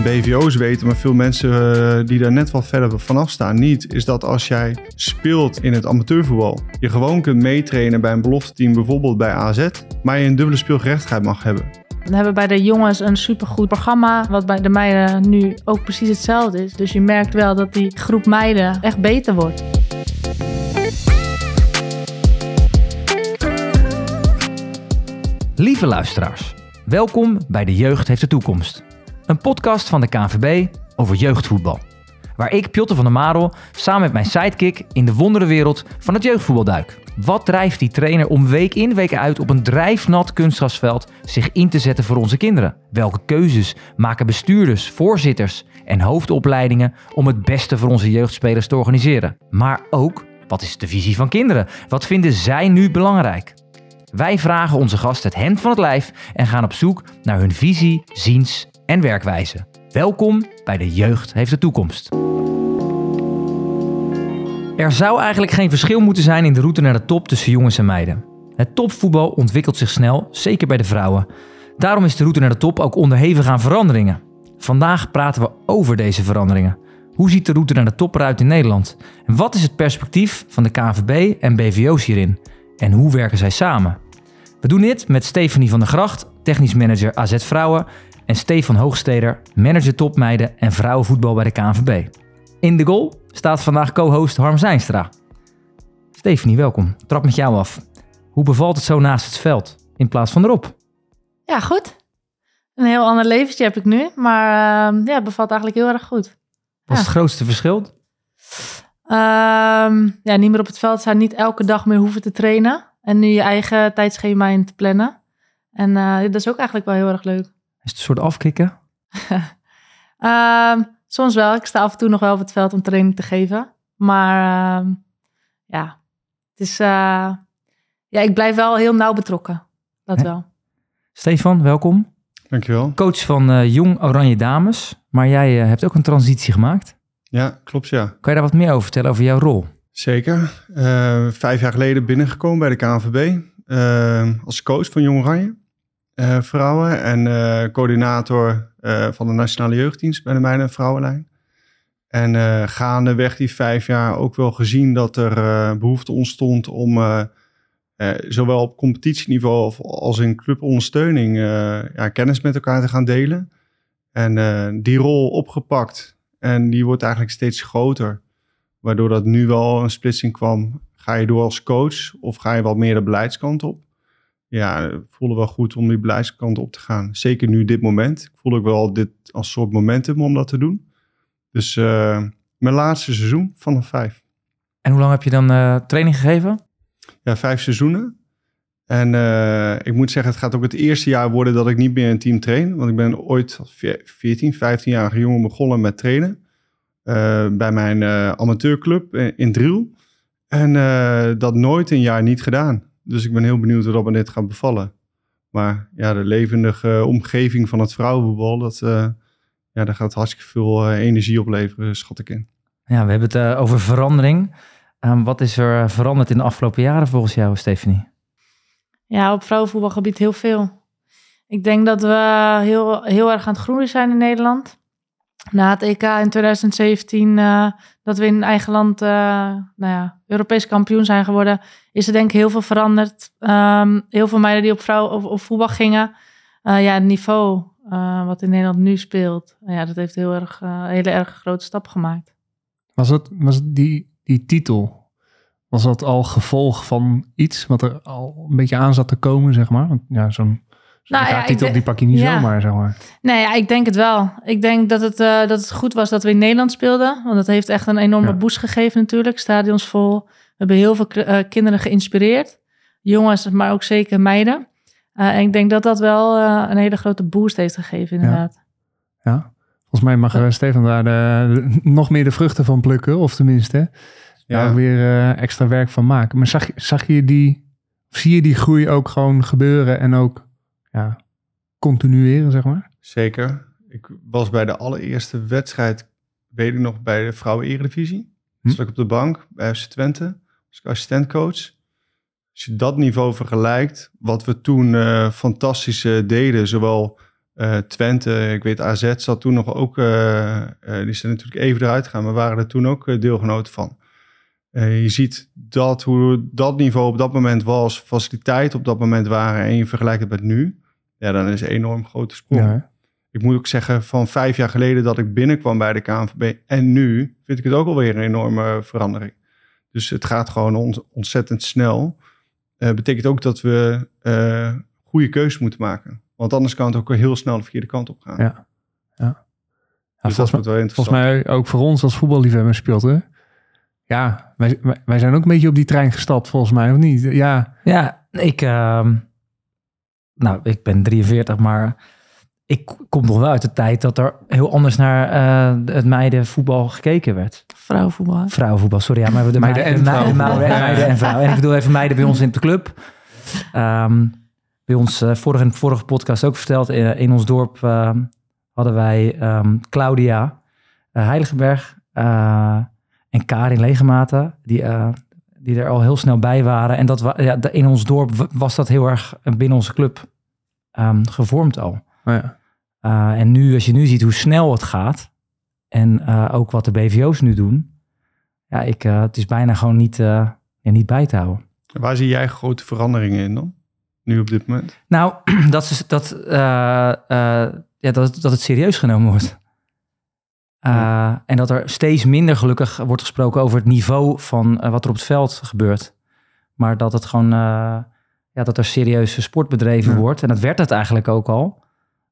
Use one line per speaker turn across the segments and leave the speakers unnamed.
BVO's weten, maar veel mensen uh, die daar net wat verder vanaf staan niet, is dat als jij speelt in het amateurvoetbal, je gewoon kunt meetrainen bij een belofteteam, bijvoorbeeld bij AZ, maar je een dubbele speelgerechtigheid mag hebben.
We hebben bij de jongens een supergoed programma, wat bij de meiden nu ook precies hetzelfde is. Dus je merkt wel dat die groep meiden echt beter wordt.
Lieve luisteraars, welkom bij De Jeugd heeft de toekomst. Een podcast van de KNVB over jeugdvoetbal. Waar ik, Pjotter van der Marel, samen met mijn sidekick in de wonderenwereld van het jeugdvoetbal duik. Wat drijft die trainer om week in week uit op een drijfnat kunstgrasveld zich in te zetten voor onze kinderen? Welke keuzes maken bestuurders, voorzitters en hoofdopleidingen om het beste voor onze jeugdspelers te organiseren? Maar ook, wat is de visie van kinderen? Wat vinden zij nu belangrijk? Wij vragen onze gast het hemd van het lijf en gaan op zoek naar hun visie, ziens en werkwijze. Welkom bij De Jeugd heeft de toekomst. Er zou eigenlijk geen verschil moeten zijn in de route naar de top tussen jongens en meiden. Het topvoetbal ontwikkelt zich snel, zeker bij de vrouwen. Daarom is de route naar de top ook onderhevig aan veranderingen. Vandaag praten we over deze veranderingen. Hoe ziet de route naar de top eruit in Nederland? En wat is het perspectief van de KNVB en BVO's hierin? En hoe werken zij samen? We doen dit met Stefanie van der Gracht, technisch manager AZ Vrouwen, en Stefan Hoogsteder, manager topmeiden en vrouwenvoetbal bij de KNVB. In de goal staat vandaag co-host Harm Zijnstra. Stefanie, welkom. Trap met jou af. Hoe bevalt het zo naast het veld in plaats van erop?
Ja, goed. Een heel ander leventje heb ik nu, maar uh, ja, het bevalt eigenlijk heel erg goed.
Wat is het grootste verschil?
Ehm, ja, niet meer op het veld zijn, niet elke dag meer hoeven te trainen. En nu je eigen tijdschema in te plannen. En uh, dat is ook eigenlijk wel heel erg leuk.
Is het een soort afkicken?
um, soms wel. Ik sta af en toe nog wel op het veld om training te geven. Maar uh, ja, het is, uh, ja, ik blijf wel heel nauw betrokken. Dat wel.
Stefan, welkom.
Dankjewel.
Coach van uh, Jong Oranje Dames. Maar jij hebt ook een transitie gemaakt.
Ja, klopt ja.
Kan je daar wat meer over vertellen over jouw rol?
Zeker. vijf jaar geleden binnengekomen bij de KNVB. als coach van Jong Oranje. Uh, vrouwen en uh, coördinator uh, van de Nationale Jeugddienst bij de Meiden Vrouwenlijn. En gaandeweg die vijf jaar ook wel gezien dat er behoefte ontstond om zowel op competitieniveau als in clubondersteuning ja, kennis met elkaar te gaan delen. En die rol opgepakt en die wordt eigenlijk steeds groter. Waardoor dat nu wel een splitsing kwam. Ga je door als coach of ga je wat meer de beleidskant op? Ja, voelde wel goed om die beleidskant op te gaan. Zeker nu dit moment. Ik voel ook wel dit als soort momentum om dat te doen. Dus uh, mijn laatste seizoen van de vijf.
En hoe lang heb je dan uh, training gegeven?
Ja, vijf seizoenen. En uh, ik moet zeggen, het gaat ook het eerste jaar worden dat ik niet meer een team train. Want ik ben ooit als 14, 15-jarige jongen begonnen met trainen. bij mijn amateurclub in Driel. En dat nooit een jaar niet gedaan. Dus ik ben heel benieuwd hoe dat me dit gaat bevallen. Maar ja, de levendige omgeving van het vrouwenvoetbal, dat, uh, ja, daar gaat hartstikke veel uh, energie opleveren, schat ik in.
Ja, we hebben het uh, over verandering. Um, wat is er veranderd in de afgelopen jaren volgens jou, Stephanie?
Ja, op vrouwenvoetbalgebied heel veel. Ik denk dat we heel, heel erg aan het groeien zijn in Nederland na het EK in 2017, uh, eh, dat we in eigen land uh, nou ja, Europees kampioen zijn geworden, is er denk ik heel veel veranderd. Um, heel veel meiden die op, vrouw, of, voetbal gingen. Uh, ja, het niveau wat in Nederland nu speelt, ja, dat heeft heel erg, een hele erg grote stap gemaakt.
Was het, was die, die titel, was dat al gevolg van iets wat er al een beetje aan zat te komen, zeg maar? Want ja, zo'n nou, ja, titel, die pak je niet zomaar, zeg maar.
Nee, ja, ik denk het wel. Ik denk dat het, uh, dat het goed was dat we in Nederland speelden. Want dat heeft echt een enorme boost gegeven natuurlijk. Stadions vol. We hebben heel veel uh, kinderen geïnspireerd. Jongens, maar ook zeker meiden. Uh, en ik denk dat dat wel een hele grote boost heeft gegeven, inderdaad.
Ja, ja. volgens mij mag Stefan daar de, nog meer de vruchten van plukken. Of tenminste, ja. daar weer extra werk van maken. Maar zag, zag je die, zie je die groei ook gewoon gebeuren en ook ja, continueren, zeg maar?
Zeker. Ik was bij de allereerste wedstrijd, weet ik nog, bij de vrouwen-eredivisie. Hm? Zat ik op de bank bij FC Twente, als ik assistentcoach. Als je dat niveau vergelijkt, wat we toen uh, fantastisch deden, zowel Uh, Twente, ik weet AZ zat toen nog ook, die zijn natuurlijk even eruit gegaan, maar waren er toen ook deelgenoten van. je ziet dat hoe dat niveau op dat moment was, faciliteiten op dat moment waren en je vergelijkt het met nu, ja, dan is een enorm grote sprong. Ja. Ik moet ook zeggen, van vijf jaar geleden dat ik binnenkwam bij de KNVB en nu vind ik het ook alweer een enorme verandering. Dus het gaat gewoon ontzettend snel. betekent ook dat we goede keuzes moeten maken. Want anders kan het ook heel snel de verkeerde kant op gaan.
Ja. ja.
Dus dat is wel interessant.
Volgens mij ook voor ons als voetballiefhebber speelt, hè? Ja, wij, wij zijn ook een beetje op die trein gestapt, volgens mij, of niet? Ja,
ja ik, uh, nou, ik ben 43, maar ik kom nog wel uit de tijd dat er heel anders naar uh, het meidenvoetbal gekeken werd.
Vrouwenvoetbal.
Vrouwenvoetbal, sorry. Ja, maar de meiden, meiden en vrouwen. Meiden, en vrouwen. En ik bedoel even meiden bij ons in de club. Um, bij ons uh, vorige, vorige podcast ook verteld. In, eh, in ons dorp uh, hadden wij um, Claudia uh, Heiligenberg en Karin Legematen, die, die er al heel snel bij waren. En dat ja, in ons dorp was dat heel erg binnen onze club um, gevormd al.
Oh
ja. en nu, als je nu ziet hoe snel het gaat en ook wat de BVO's nu doen, ja, ik, het is bijna gewoon niet, ja, niet bij te houden.
Waar zie jij grote veranderingen in dan? nu op dit moment?
Nou, dat, is, dat, uh, ja, dat, dat het serieus genomen wordt. Uh, En dat er steeds minder gelukkig wordt gesproken over het niveau van wat er op het veld gebeurt. Maar dat het gewoon, ja, dat er serieuze sport bedreven wordt. En dat werd het eigenlijk ook al.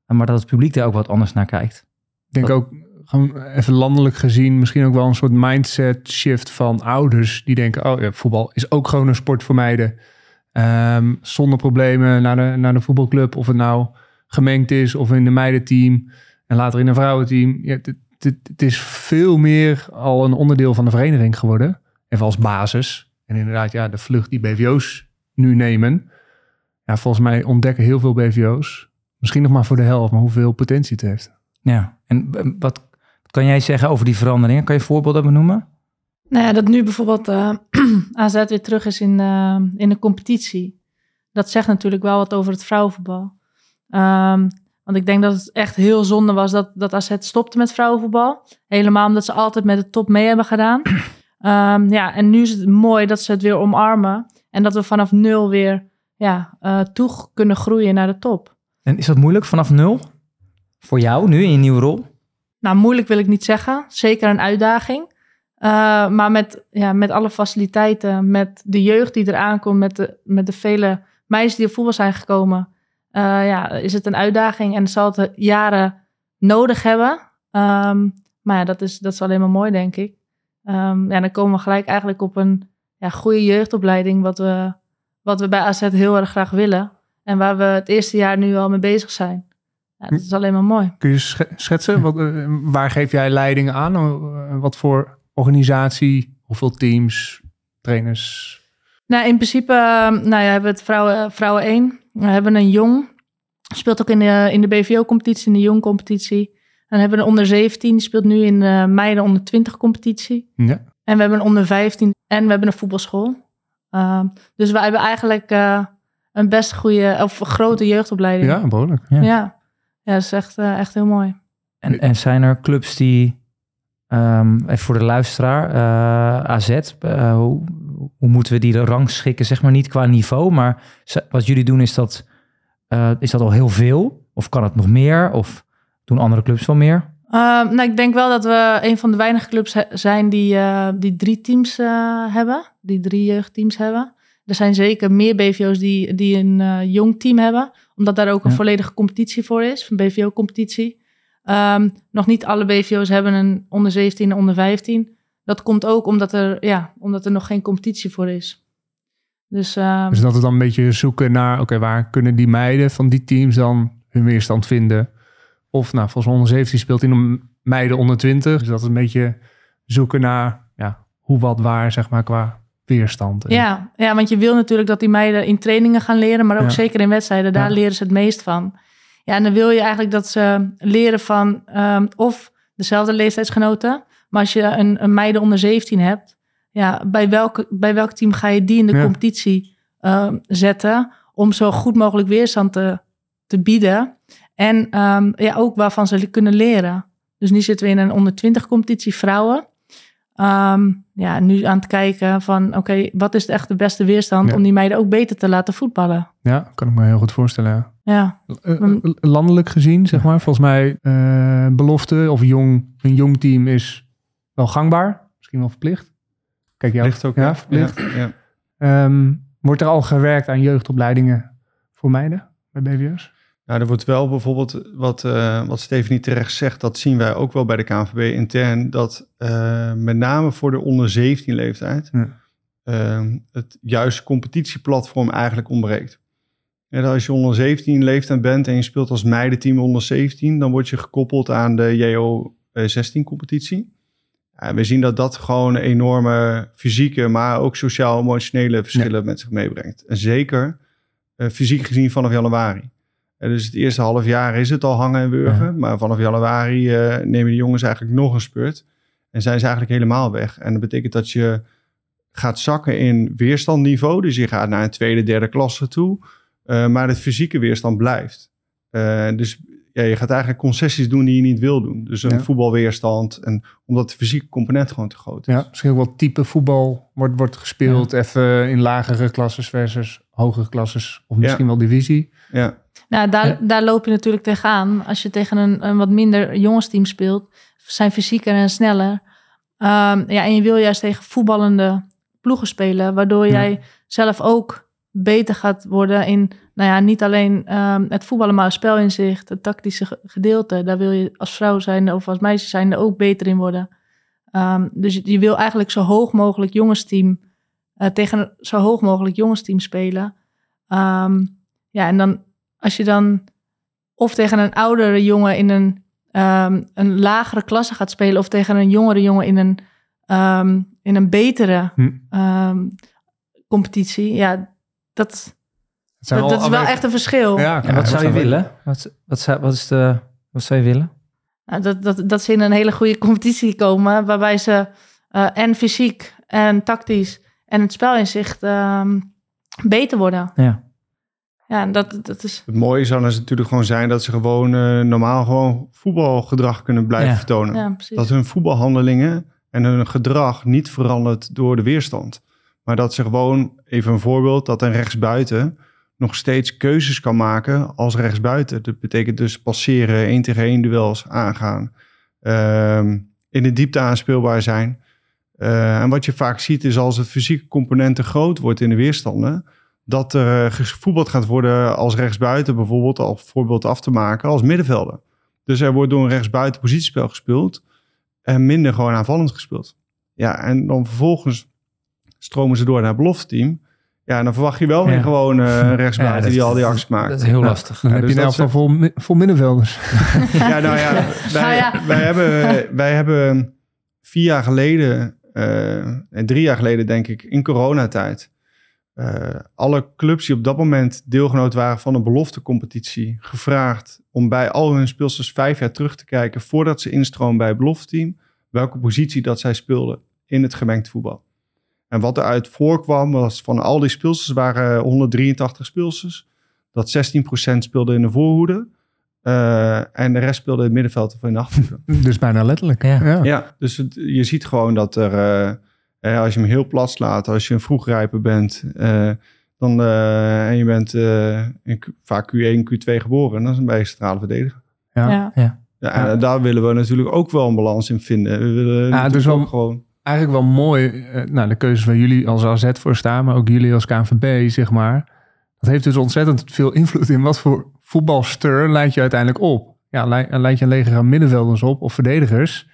Maar dat het publiek er ook wat anders naar kijkt.
Ik denk ook, gewoon even landelijk gezien, misschien ook wel een soort mindset shift van ouders. Die denken, oh ja, voetbal is ook gewoon een sport voor meiden. Um, zonder problemen naar de, naar de voetbalclub. Of het nou gemengd is of in een meidenteam. En later in een vrouwenteam. Ja, het, is veel meer al een onderdeel van de vereniging geworden. Even als basis. En inderdaad, ja, de vlucht die BVO's nu nemen. Ja, volgens mij ontdekken heel veel BVO's. Misschien nog maar voor de helft, maar hoeveel potentie het heeft.
Ja, en wat kan jij zeggen over die veranderingen? Kan je voorbeelden benoemen?
Nou ja, dat nu bijvoorbeeld uh, eh, AZ weer terug is in, uh, in de competitie. Dat zegt natuurlijk wel wat over het vrouwenvoetbal. Um, want ik denk dat het echt heel zonde was dat, dat AZ stopte met vrouwenvoetbal. Helemaal omdat ze altijd met de top mee hebben gedaan. Um, ja, en nu is het mooi dat ze het weer omarmen. En dat we vanaf nul weer ja, uh, toe kunnen groeien naar de top.
En is dat moeilijk vanaf nul? Voor jou nu in je nieuwe rol?
Nou, moeilijk wil ik niet zeggen. Zeker een uitdaging. Uh, maar met, ja, met alle faciliteiten, met de jeugd die eraan komt, met de, met de vele meisjes die op voetbal zijn gekomen, uh, ja, is het een uitdaging en zal het jaren nodig hebben. Um, maar ja, dat is, dat is alleen maar mooi, denk ik. Um, ja, dan komen we gelijk eigenlijk op een ja, goede jeugdopleiding, wat we, wat we bij AZ heel erg graag willen. En waar we het eerste jaar nu al mee bezig zijn. Ja, dat is alleen maar mooi.
Kun je schetsen, wat, uh, waar geef jij leiding aan? Wat voor organisatie? Hoeveel teams, trainers?
Nou, in principe ehm, nou ja, hebben we het vrouwen, vrouwen 1. We hebben een jong. Speelt ook in de, in de BVO-competitie, in de jong-competitie. Dan hebben we een onder 17, die speelt nu in de meiden onder 20 competitie.
Ja.
En we hebben een onder 15 en we hebben een voetbalschool. Uh, dus we hebben eigenlijk uh, een best goede of grote jeugdopleiding.
Ja, behoorlijk.
Ja, ja. ja dat is echt, uh, echt heel mooi.
En, en zijn er clubs die Um, even voor de luisteraar, uh, AZ, uh, hoe, hoe, moeten we die rangschikken? Zeg maar niet qua niveau, maar wat jullie doen is dat, uh, is dat al heel veel? Of kan het nog meer? Of doen andere clubs wel meer?
Uh, nou, ik denk wel dat we een van de weinige clubs zijn die, die drie teams hebben, die drie jeugdteams hebben. Er zijn zeker meer BVO's die, die een jong team hebben, omdat daar ook een volledige competitie voor is, een BVO-competitie. Um, nog niet alle BVO's hebben een onder 17 en onder 15. Dat komt ook omdat er, ja, omdat er nog geen competitie voor is. Dus, um,
dus dat we dan een beetje zoeken naar, oké, waar kunnen die meiden van die teams dan hun weerstand vinden? Of nou, volgens onder 17 speelt in een meiden onder 20. Dus dat is een beetje zoeken naar ja, hoe, wat, waar, zeg maar, qua weerstand.
Ja, ja, want je wil natuurlijk dat die meiden in trainingen gaan leren, maar ook zeker in wedstrijden. Daar leren ze het meest van. Ja, en dan wil je eigenlijk dat ze leren van um, of dezelfde leeftijdsgenoten. Maar als je een, een meiden onder 17 hebt, ja, bij, welke, bij welk team ga je die in de competitie um, zetten om zo goed mogelijk weerstand te, te bieden? En ehm, ja, ook waarvan ze kunnen leren. Dus nu zitten we in een onder 20 competitie vrouwen. Ehm, ja, nu aan het kijken van oké, wat is echt de beste weerstand
Ja.
om die meiden ook beter te laten voetballen.
Ja, kan ik me heel goed voorstellen. ja. Eh, eh, landelijk gezien, zeg maar. Volgens mij eh, belofte of jong, een jong team is wel gangbaar. Misschien wel verplicht. Kijk, jou.
Ligt ook.
Ja, verplicht.
Ja, ja.
Ehm, wordt er al gewerkt aan jeugdopleidingen voor meiden bij BVS?
Nou, er wordt wel bijvoorbeeld, wat, eh wat Stephanie terecht zegt, dat zien wij ook wel bij de KNVB intern, dat eh, met name voor de onder 17 leeftijd
Ja.
ehm, het juiste competitieplatform eigenlijk ontbreekt. En als je onder 17 leeftijd bent en je speelt als meidenteam onder 17, dan word je gekoppeld aan de JO 16 competitie. Ja, we zien dat dat gewoon enorme fysieke, maar ook sociaal-emotionele verschillen met zich meebrengt. En zeker eh, fysiek gezien vanaf januari. Dus het eerste half jaar is het al hangen en wurgen.
Ja.
Maar vanaf januari eh, nemen de jongens eigenlijk nog een spurt. En zijn ze eigenlijk helemaal weg. En dat betekent dat je gaat zakken in weerstandniveau. Dus je gaat naar een tweede, derde klasse toe. Eh, maar het fysieke weerstand blijft. Eh, dus ja, je gaat eigenlijk concessies doen die je niet wil doen. Dus een
Ja.
voetbalweerstand. En omdat de fysieke component gewoon te groot is.
Ja, misschien wel type voetbal wordt, wordt gespeeld. Even in lagere klasses versus hogere klasses. Of misschien wel divisie.
Ja.
Nou, daar,
Ja.
daar loop je natuurlijk tegenaan. Als je tegen een, een wat minder jongensteam speelt, zijn fysieker en sneller. Ehm, ja, en je wil juist tegen voetballende ploegen spelen, waardoor
Ja.
jij zelf ook beter gaat worden in, nou ja, niet alleen ehm, het voetballen, maar het spelinzicht, het tactische ge- gedeelte. Daar wil je als vrouw zijn of als meisje zijn ook beter in worden. Ehm, dus je, je wil eigenlijk zo hoog mogelijk jongensteam eh, tegen zo hoog mogelijk jongensteam spelen. Ja, en dan als je dan of tegen een oudere jongen in een, ehm, een lagere klasse gaat spelen, of tegen een jongere jongen in een, ehm, in een betere
Hm.
ehm, competitie, ja, dat, dat, dat is wel echt een verschil.
Ja,
wat zou je willen? Wat, wat, zou, wat, is de, wat zou je willen?
Nou, dat, dat, dat ze in een hele goede competitie komen, waarbij ze eh, en fysiek en tactisch en het spelinzicht ehm, beter worden.
Ja.
Ja, en dat, dat is.
Het mooie zou dus natuurlijk gewoon zijn dat ze gewoon eh, normaal gewoon voetbalgedrag kunnen blijven
Ja.
vertonen.
Ja, precies.
Dat hun voetbalhandelingen en hun gedrag niet verandert door de weerstand. Maar dat ze gewoon, even een voorbeeld, dat een rechtsbuiten nog steeds keuzes kan maken als rechtsbuiten. Dat betekent dus passeren, één tegen één duels aangaan. ehm, in de diepte aanspeelbaar zijn. Eh, en wat je vaak ziet is als het fysieke component te groot wordt in de weerstanden, dat er eh, gevoetbald gaat worden als rechtsbuiten bijvoorbeeld, al voorbeeld af te maken, als middenvelder. Dus er wordt door een rechtsbuiten positiespel gespeeld en minder gewoon aanvallend gespeeld. Ja, en dan vervolgens stromen ze door naar het belofteteam. Ja, en dan verwacht je wel
Ja.
weer gewoon eh, rechtsbuiten
Ja,
die al die acties maakt.
Dat is heel
Ja.
lastig.
Dan
Ja,
heb
dus
je
dat
elftal vol, mi- vol middenvelders.
Ja, nou ja, wij,
Nou ja.
wij, hebben, wij hebben vier jaar geleden, eh, en drie jaar geleden denk ik, in coronatijd, eh, alle clubs die op dat moment deelgenoot waren van een beloftecompetitie, gevraagd om bij al hun speelsters vijf jaar terug te kijken voordat ze instromen bij het belofteteam, welke positie dat zij speelden in het gemengd voetbal. En wat eruit voorkwam was van al die speelsters waren 183 speelsters, dat 16% speelde in de voorhoede. eh, en de rest speelde in het middenveld of in de achterhoede.
Dus bijna letterlijk.
Ja.
Ja.
Ja, dus het- je ziet gewoon dat er, eh, als je hem heel plat slaat, als je een vroegrijper bent, eh, dan, eh, en je bent eh, in vaak Q1, Q2 geboren, dan ben je centrale verdediger.
Ja.
Ja.
Ja, en daar willen we natuurlijk ook wel een balans in vinden. We willen natuurlijk
dus wel-
gewoon...
Eigenlijk wel mooi, nou, de keuzes waar jullie als AZ voor staan, maar ook jullie als KNVB, zeg maar. Dat heeft dus ontzettend veel invloed in wat voor voetbalster leid je uiteindelijk op. Ja, leid, leid je een leger aan middenvelders op of verdedigers?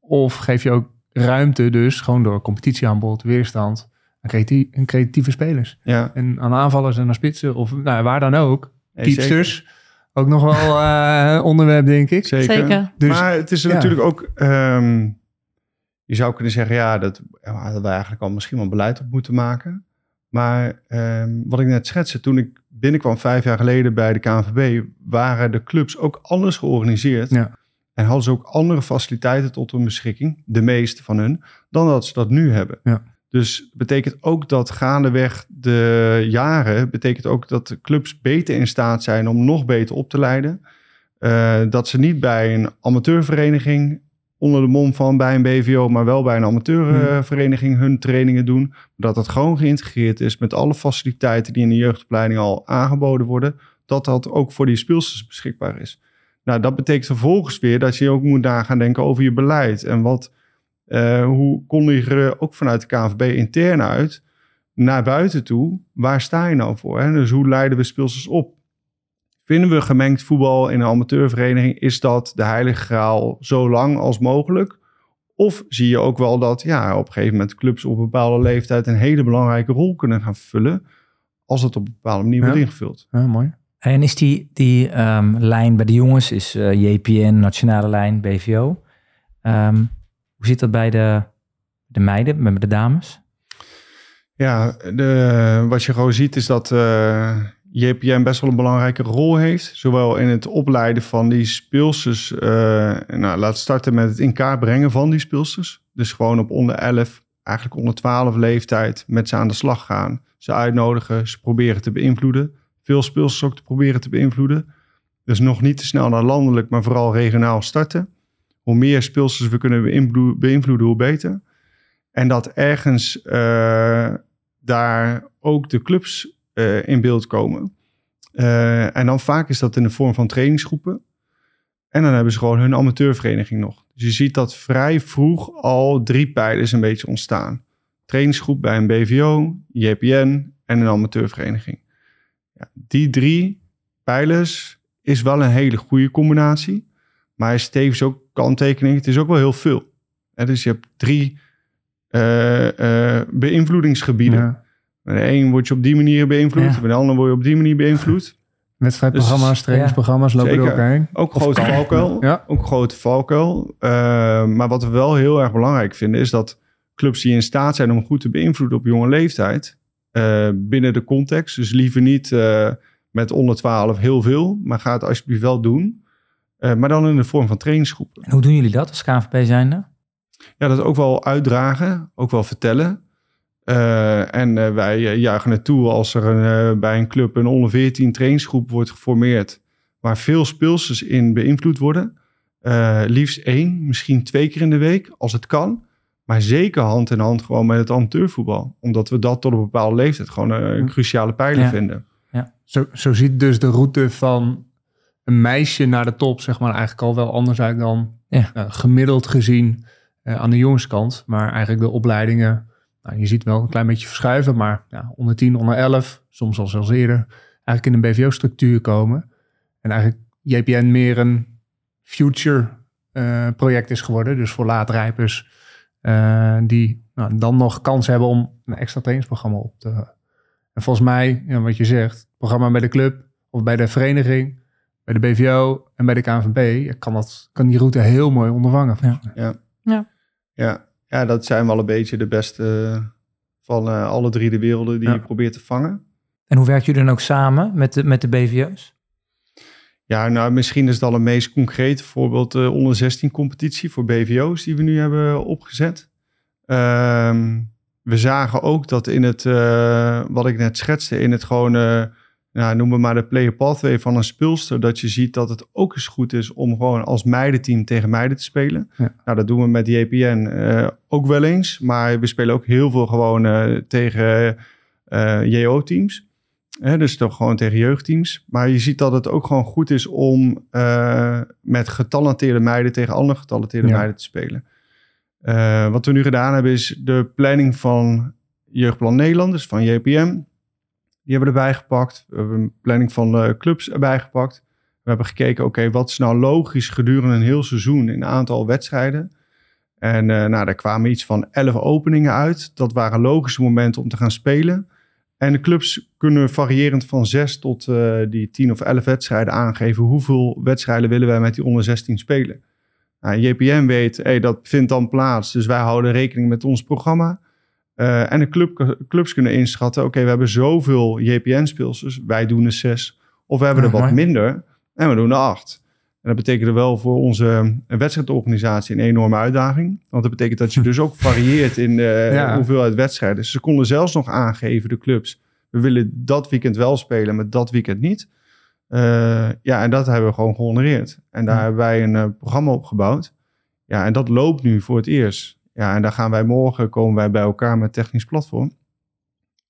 Of geef je ook ruimte dus, gewoon door competitieaanbod, weerstand, aan creatie- aan creatieve spelers?
Ja,
En aan aanvallers en aan spitsen of nou, waar dan ook. Keepsters, ook nog wel eh, onderwerp, denk ik.
Zeker.
Dus-
maar het is
ja.
natuurlijk ook... ehm, je zou kunnen zeggen, ja, dat ja, hadden wij eigenlijk al misschien wel beleid op moeten maken. Maar ehm, wat ik net schetste, toen ik binnenkwam vijf jaar geleden bij de KNVB, waren de clubs ook anders georganiseerd.
Ja.
En hadden ze ook andere faciliteiten tot hun beschikking, de meeste van hun, dan dat ze dat nu hebben.
Ja.
Dus betekent ook dat gaandeweg de jaren, betekent ook dat de clubs beter in staat zijn om nog beter op te leiden. Uh, dat ze niet bij een amateurvereniging onder de mom van bij een BVO, maar wel bij een amateurvereniging hun trainingen doen. Dat het gewoon geïntegreerd is met alle faciliteiten die in de jeugdopleiding al aangeboden worden. Dat dat ook voor die speelsters beschikbaar is. Nou, dat betekent vervolgens weer dat je ook moet na gaan denken over je beleid. En wat, uh, hoe kondig je ook vanuit de KNVB intern uit naar buiten toe, waar sta je nou voor? Hè? Dus hoe leiden we speelsters op? Vinden we gemengd voetbal in een amateurvereniging, is dat de heilige graal zo lang als mogelijk? Of zie je ook wel dat ja, op een gegeven moment clubs op een bepaalde leeftijd een hele belangrijke rol kunnen gaan vullen, als het op een bepaalde manier wordt ingevuld?
Ja, mooi.
En is die, die um, lijn bij de jongens, is uh, JPN, nationale lijn, BVO. Um, hoe zit dat bij de, de meiden, bij de dames?
Ja, de, wat je gewoon ziet is dat uh, JPN best wel een belangrijke rol heeft. Zowel in het opleiden van die speelsters. Uh, nou, laat starten met het in kaart brengen van die speelsters. Dus gewoon op onder 11, eigenlijk onder 12 leeftijd met ze aan de slag gaan. Ze uitnodigen, ze proberen te beïnvloeden. Veel speelsters ook te proberen te beïnvloeden. Dus nog niet te snel naar landelijk, maar vooral regionaal starten. Hoe meer speelsters we kunnen beïnvloeden, hoe beter. En dat ergens uh, daar ook de clubs uh, in beeld komen. Uh, en dan vaak is dat in de vorm van trainingsgroepen. En dan hebben ze gewoon hun amateurvereniging nog. Dus je ziet dat vrij vroeg al drie pijlers een beetje ontstaan. Trainingsgroep bij een BVO, JPN en een amateurvereniging. Ja, die drie pijlers is wel een hele goede combinatie. Maar is tevens ook kanttekening. Het is ook wel heel veel. En dus je hebt drie uh, uh, beïnvloedingsgebieden. Ja. Bij de een word je op die manier beïnvloed. Ja. Bij de ander word je op die manier beïnvloed.
Wedstrijdprogramma's, dus, trainingsprogramma's lopen Zeker. er ook heen.
Ook grote valkuil. Ja. Ook grote valkuil. Uh, maar wat we wel heel erg belangrijk vinden... is dat clubs die in staat zijn om goed te beïnvloeden op jonge leeftijd... binnen de context. Dus liever niet met onder 12 heel veel. Maar ga het alsjeblieft wel doen. maar dan in de vorm van trainingsgroepen.
En hoe doen jullie dat als KVP zijnde?
Ja, dat ook wel uitdragen, ook wel vertellen. En wij juichen het toe als er een, bij een club een onder 14 trainingsgroep wordt geformeerd, waar veel speelsters in beïnvloed worden. liefst één, misschien twee keer in de week, als het kan. Maar zeker hand in hand gewoon met het amateurvoetbal. Omdat we dat tot een bepaalde leeftijd gewoon een cruciale pijler
ja.
vinden.
Ja.
Zo, zo ziet dus de route van een meisje naar de top, zeg maar, eigenlijk al wel anders uit dan
ja.
gemiddeld gezien uh, aan de jongenskant. Maar eigenlijk de opleidingen, nou, je ziet wel een klein beetje verschuiven. Maar ja, onder 10, onder 11, soms al zelfs eerder, eigenlijk in een BVO-structuur komen. En eigenlijk JPN meer een future uh, project is geworden. Dus voor laadrijpers uh, die nou, dan nog kans hebben om een extra trainingsprogramma op te... En volgens mij, ja, wat je zegt, programma bij de club of bij de vereniging, bij de BVO en bij de KNVB, kan, dat, kan die route heel mooi ondervangen.
Ja. ja.
Ja.
Ja. ja, dat zijn wel een beetje de beste van uh, alle drie de werelden die
Ja.
je probeert te vangen.
En hoe werkt jullie dan ook samen met de, met de BVO's?
Ja, nou misschien is het al een meest concreet voorbeeld de onder 16 competitie voor BVO's die we nu hebben opgezet. Ehm, we zagen ook dat in het, eh, wat ik net schetste, in het gewoon, eh, nou, noem maar de player pathway van een speelster, dat je ziet dat het ook eens goed is om gewoon als meidenteam tegen meiden te spelen.
Ja.
Nou, dat doen we met JPN eh, ook wel eens, maar we spelen ook heel veel gewoon eh, tegen eh, JO-teams. Hè, dus toch gewoon tegen jeugdteams. Maar je ziet dat het ook gewoon goed is om eh, met getalenteerde meiden tegen andere getalenteerde
Ja.
meiden te spelen. Eh, wat we nu gedaan hebben is de planning van Jeugdplan Nederland, dus van JPM. Die hebben we erbij gepakt. We hebben een planning van de clubs erbij gepakt. We hebben gekeken, oké, wat is nou logisch gedurende een heel seizoen in een aantal wedstrijden. En eh, nou, daar kwamen iets van 11 openingen uit. Dat waren logische momenten om te gaan spelen. En de clubs kunnen variërend van 6 tot eh, die 10 of 11 wedstrijden aangeven. Hoeveel wedstrijden willen wij met die onder 16 spelen? Nou, JPN weet, hey, dat vindt dan plaats. Dus wij houden rekening met ons programma. Eh, en de club, clubs kunnen inschatten, oké, we hebben zoveel JPN-speelsters. Wij doen er 6. Of we hebben er
Ah,
wat
mooi.
minder en we doen er 8. En dat betekent wel voor onze eh, wedstrijdorganisatie een enorme uitdaging. Want dat betekent dat je dus ook varieert in de
Ja.
hoeveelheid wedstrijden. Ze konden zelfs nog aangeven, de clubs. We willen dat weekend wel spelen, maar dat weekend niet. Uh, ja, en dat hebben we gewoon gehonoreerd. En daar
Ja.
hebben wij een uh, programma opgebouwd. Ja, en dat loopt nu voor het eerst. Ja, en daar gaan wij morgen, komen wij bij elkaar met technisch platform.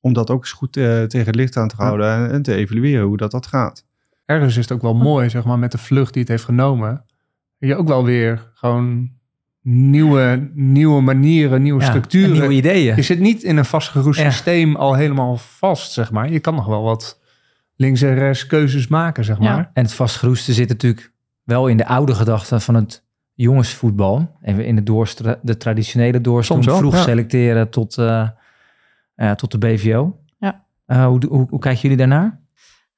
Om dat ook eens goed tegen het licht aan te houden en, en, te evalueren hoe dat, dat gaat.
Ergens is het ook wel mooi, zeg maar, met de vlucht die het heeft genomen. Je ook wel weer gewoon nieuwe, nieuwe manieren, nieuwe
Ja,
structuren.
en nieuwe ideeën.
Je zit niet in een vastgeroest
Ja.
systeem al helemaal vast, zeg maar. Je kan nog wel wat links en rechts keuzes maken, zeg
Ja.
maar.
En het vastgeroeste zit natuurlijk wel in de oude gedachte van het jongensvoetbal. Even in de, doorstra- de traditionele doorstroom. Vroeg
ja.
selecteren tot, eh, ja, tot de BVO.
Ja.
Eh, hoe, hoe, hoe kijken jullie daarnaar?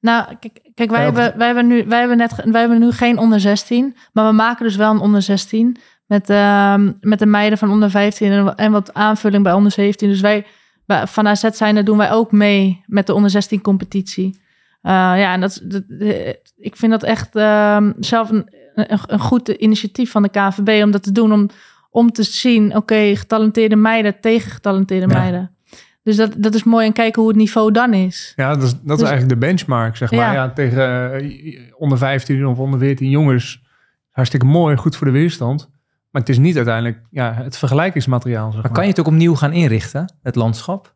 Nou, kijk, kijk wij, hebben, wij, hebben nu, wij, hebben net, wij hebben nu geen onder 16. Maar we maken dus wel een onder 16. Met, ehm, met de meiden van onder 15 en, wa- en wat aanvulling bij onder 17. Dus wij, wij- van AZ zijn doen wij ook mee met de onder 16 competitie. Eh, ja, en dat, eh, ik vind dat echt ehm, zelf een, een, een goed initiatief van de KVB om dat te doen. Om, om te zien, oké, getalenteerde meiden tegen getalenteerde
Ja.
meiden. Dus dat, dat is mooi en kijken hoe het niveau dan is.
Ja, dat is, dat is
Dus-
eigenlijk de benchmark, zeg maar.
Ja.
Ja. tegen eh, onder 15 of onder 14 jongens. Hartstikke mooi, goed voor de weerstand. Maar het is niet uiteindelijk ja, het vergelijkingsmateriaal, zeg maar.
Maar kan je het ook opnieuw gaan inrichten, het landschap?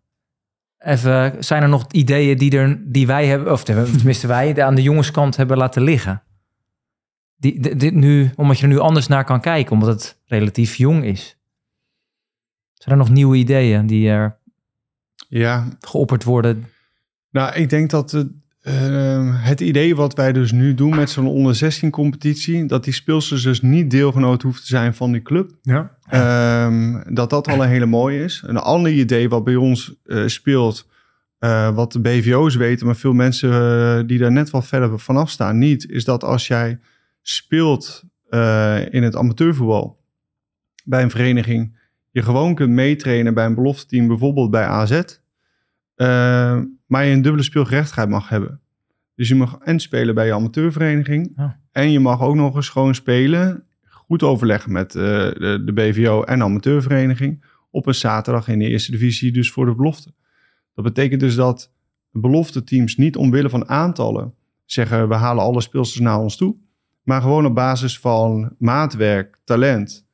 Even, zijn er nog ideeën die, er, die wij hebben, of tenminste wij aan de jongenskant hebben laten liggen? Die, di- dit nu, omdat je er nu anders naar kan kijken, omdat het relatief jong is. Zijn er nog nieuwe ideeën die er
Ja,
geopperd worden?
Nou, ik denk dat het, eh, het idee wat wij dus nu doen met zo'n onder 16 competitie, dat die speelsters dus niet deelgenoot hoeven te zijn van die club.
Ja.
Ehm, dat dat al een hele mooie is. Een ander idee wat bij ons eh, speelt, eh, wat de BVO's weten, maar veel mensen eh, die daar net wat verder vanaf staan niet, is dat als jij speelt eh, in het amateurvoetbal bij een vereniging, je gewoon kunt meetrainen bij een belofteteam, bijvoorbeeld bij AZ, eh, maar je een dubbele speelgerechtigheid mag hebben. Dus je mag en spelen bij je amateurvereniging en je mag ook nog eens gewoon spelen goed overleggen met eh, de, de BVO en amateurvereniging op een zaterdag in de eerste divisie, dus voor de belofte. Dat betekent dus dat belofte teams niet omwille van aantallen zeggen we halen alle speelsters naar ons toe, maar gewoon op basis van maatwerk, talent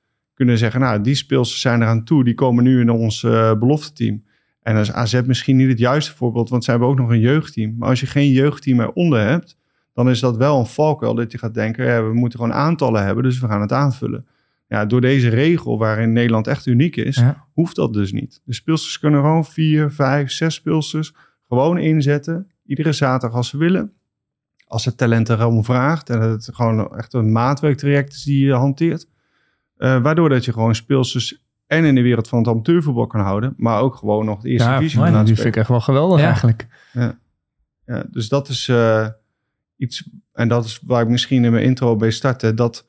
kunnen zeggen, nou die speelsters zijn eraan toe, die komen nu in ons eh belofte team. En dan is AZ misschien niet het juiste voorbeeld, want ze hebben ook nog een jeugdteam. Maar als je geen jeugdteam eronder hebt, dan is dat wel een valkuil dat je gaat denken, ja, we moeten gewoon aantallen hebben, dus we gaan het aanvullen. Ja, door deze regel, waarin Nederland echt uniek is,
Ja.
hoeft dat dus niet. De speelsters kunnen gewoon vier, vijf, zes speelsters gewoon inzetten, iedere zaterdag als ze willen. Als het talent erom vraagt en het gewoon echt een maatwerktraject is die je hanteert. Eh, waardoor dat je gewoon speelsters en in de wereld van het amateurvoetbal kan houden, maar ook gewoon nog de eerste
Ja,
divisie kan
die vind ik echt wel geweldig
Ja.
eigenlijk.
ja, dus dat is eh, iets, en dat is waar ik misschien in mijn intro bij startte, dat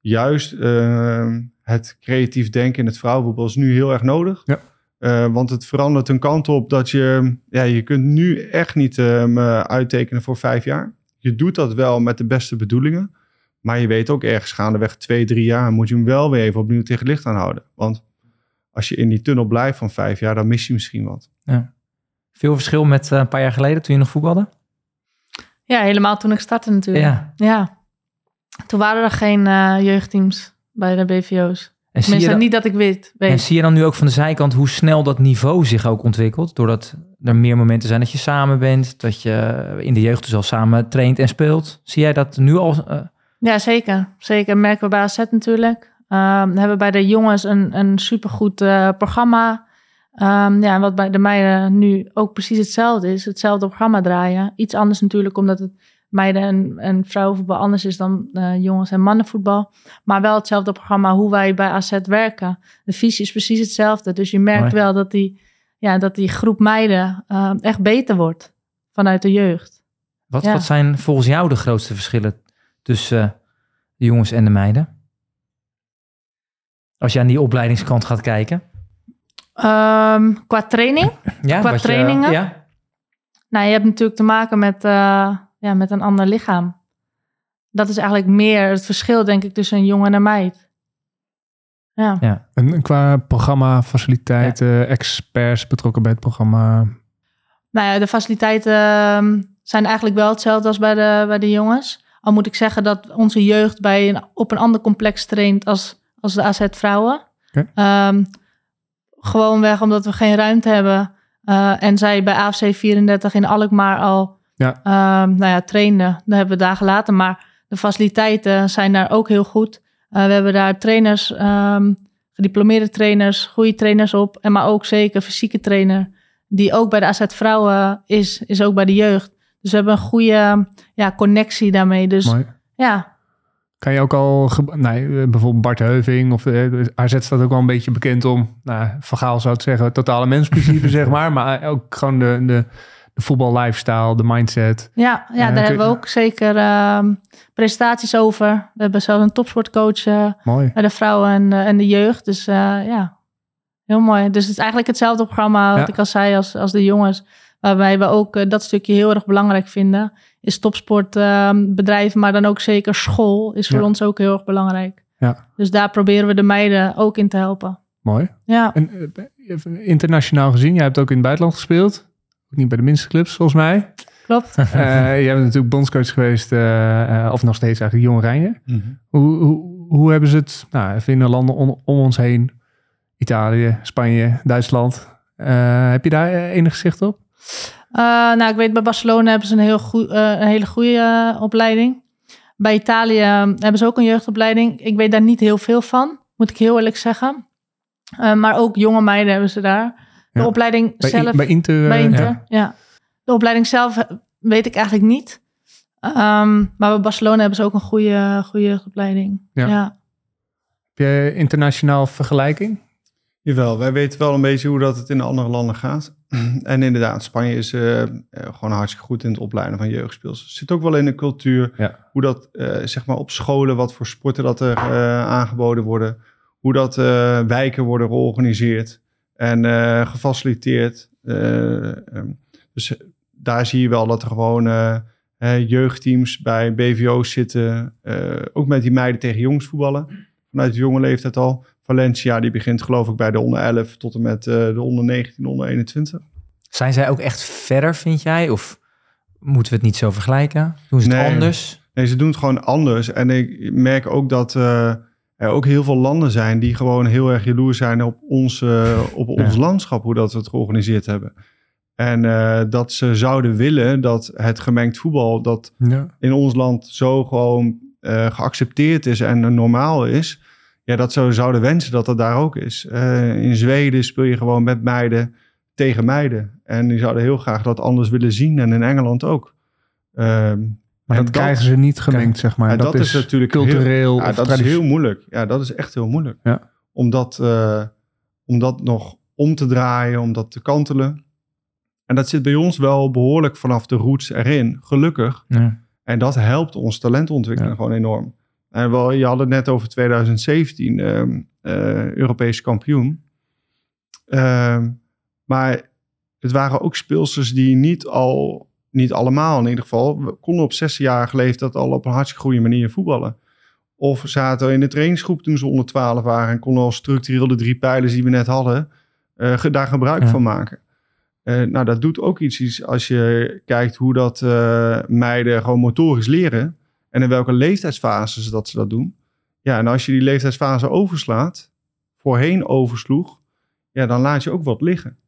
juist eh, het creatief denken in het vrouwenvoetbal is nu heel erg nodig.
Ja.
Eh, want het verandert een kant op dat je, ja, je kunt nu echt niet eh, uittekenen voor vijf jaar. Je doet dat wel met de beste bedoelingen, maar je weet ook ergens gaandeweg twee, drie jaar moet je hem wel weer even opnieuw tegen het licht aanhouden. Want als je in die tunnel blijft van vijf jaar, dan mis je misschien wat.
Veel verschil met eh, een paar jaar geleden toen je nog voetbalde?
Ja, helemaal toen ik startte natuurlijk.
Ja.
Ja. Toen waren er geen eh, jeugdteams bij de BVO's.
En zie, je
Tenminste,
dan,
niet dat ik weet.
en zie je dan nu ook van de zijkant hoe snel dat niveau zich ook ontwikkelt? Doordat er meer momenten zijn dat je samen bent, dat je in de jeugd dus al samen traint en speelt. Zie jij dat nu al? eh,
Ja, zeker. Zeker. Merken we bij AZ natuurlijk. Ehm, we hebben bij de jongens een, een supergoed eh, programma. Ehm, ja, en wat bij de meiden nu ook precies hetzelfde is. Hetzelfde programma draaien. Iets anders natuurlijk, omdat het meiden- en, en vrouwenvoetbal anders is dan eh, jongens- en mannenvoetbal. Maar wel hetzelfde programma hoe wij bij AZ werken. De visie is precies hetzelfde. Dus je merkt
Mooi.
wel dat die, ja, dat die groep meiden eh, echt beter wordt vanuit de jeugd.
wat,
Ja.
wat zijn volgens jou de grootste verschillen tussen eh, de jongens en de meiden? Als je aan die opleidingskant gaat kijken.
Ehm, qua training
Ja,
Qua
wat je-
trainingen?
ja,
Nou, je hebt natuurlijk te maken met, eh, ja, met een ander lichaam. Dat is eigenlijk meer het verschil, denk ik, tussen een jongen en een meid. Ja,
ja.
En en qua programma, faciliteiten, experts betrokken bij het programma.
nou ja, de faciliteiten. ehm, zijn eigenlijk wel hetzelfde als bij de, bij de jongens. Al moet ik zeggen dat onze jeugd bij een, op een ander complex traint als, als de AZ vrouwen.
Oké.
Ehm, gewoonweg omdat we geen ruimte hebben. eh, en zij bij AFC 34 in Alkmaar al
Ja.
ehm, nou ja, trainden. Dat hebben we dagen later. Maar de faciliteiten zijn daar ook heel goed. Eh, we hebben daar trainers, ehm, gediplomeerde trainers, goede trainers op. En maar ook zeker fysieke trainer. Die ook bij de AZ Vrouwen is, is ook bij de jeugd. Dus we hebben een goede ja, connectie daarmee. Dus
Mooi.
ja,
Kan je ook al, nee, eh, bijvoorbeeld Bart Heuving of eh, AZ staat ook wel een beetje bekend om, nou, Van Gaal zou het zeggen, totale mensprincipe, zeg maar. Maar ook gewoon de, de, de voetbal lifestyle, de mindset.
ja, ja
Eh,
daar hebben we ook zeker ehm, presentaties over. We hebben zelfs een topsportcoach eh,
Mooi.
bij de vrouwen en, en de jeugd. Dus ja, heel mooi. Dus het is eigenlijk hetzelfde programma wat
Ja.
ik al zei als, als de jongens. Waarbij we ook eh, dat stukje heel erg belangrijk vinden. Is topsportbedrijf, maar dan ook zeker school is voor
Ja.
ons ook heel erg belangrijk.
Ja.
Dus daar proberen we de meiden ook in te helpen.
Mooi.
Ja,
En eh, internationaal gezien, jij hebt ook in het buitenland gespeeld. Ook niet bij de minste clubs, volgens mij.
klopt.
Eh jij bent natuurlijk bondscoach geweest, of nog steeds eigenlijk Jong Oranje. Hoe, hoe, hoe hebben ze het nou, even in de landen om, om ons heen? Italië, Spanje, Duitsland. Eh, heb je daar enig zicht op?
Eh, nou, ik weet bij Barcelona hebben ze een, heel eh, een hele goede eh, opleiding. Bij Italië eh, hebben ze ook een jeugdopleiding. Ik weet daar niet heel veel van, moet ik heel eerlijk zeggen. Maar ook jonge meiden hebben ze daar. De
Ja.
opleiding
Bij,
zelf...
bij Inter?
bij Inter,
ja.
ja. De opleiding zelf weet ik eigenlijk niet. Ehm, maar bij Barcelona hebben ze ook een goede, goede jeugdopleiding.
Ja.
Ja.
Heb je internationaal vergelijking?
Jawel, wij weten wel een beetje hoe dat het in de andere landen gaat. En inderdaad, Spanje is eh, eh, gewoon hartstikke goed in het opleiden van jeugdspeels. Het zit ook wel in de cultuur,
Ja.
hoe dat eh, zeg maar op scholen, wat voor sporten dat er aangeboden worden. Hoe dat wijken worden georganiseerd en gefaciliteerd. Eh, ehm, dus daar zie je wel dat er gewoon jeugdteams bij BVO's zitten. ook met die meiden tegen jongens voetballen. Vanuit de jonge leeftijd al. Valencia, die begint geloof ik bij de onder 11 tot en met eh, de onder 19, onder 21.
Zijn zij ook echt verder, vind jij? Of moeten we het niet zo vergelijken? Doen ze het anders?
Nee, ze doen het gewoon anders. En ik merk ook dat eh, er ook heel veel landen zijn die gewoon heel erg jaloers zijn op ons, eh, op ons landschap, hoe dat we het georganiseerd hebben. En dat ze zouden willen dat het gemengd voetbal, dat
Ja.
in ons land zo gewoon geaccepteerd is en normaal is. Ja, dat ze zouden wensen dat dat daar ook is. Eh, in Zweden speel je gewoon met meiden tegen meiden. En die zouden heel graag dat anders willen zien. En in Engeland ook. Ehm,
Maar dat, krijgen ze niet gemengd, zeg maar.
ja,
dat, is,
natuurlijk
cultureel
Heel, ja, dat is heel moeilijk. Ja, dat is echt heel moeilijk.
Ja.
Om, dat, eh, om dat nog om te draaien, om dat te kantelen. En dat zit bij ons wel behoorlijk vanaf de roots erin, gelukkig.
Ja.
En dat helpt ons talentontwikkeling gewoon enorm. En wel, je had het net over 2017, ehm, eh, Europese kampioen. Ehm, maar het waren ook speelsters die niet al, niet allemaal in ieder geval, we konden op 16-jarige leeftijd al op een hartstikke goede manier voetballen. Of zaten in de trainingsgroep toen ze onder 12 waren en konden al structureel de drie pijlers die we net hadden, eh, daar gebruik
Ja.
van maken. Eh, nou, dat doet ook iets, als je kijkt hoe dat meiden gewoon motorisch leren. En in welke leeftijdsfases dat ze dat doen. Ja, en als je die leeftijdsfase overslaat, voorheen oversloeg, ja, dan laat je ook wat liggen.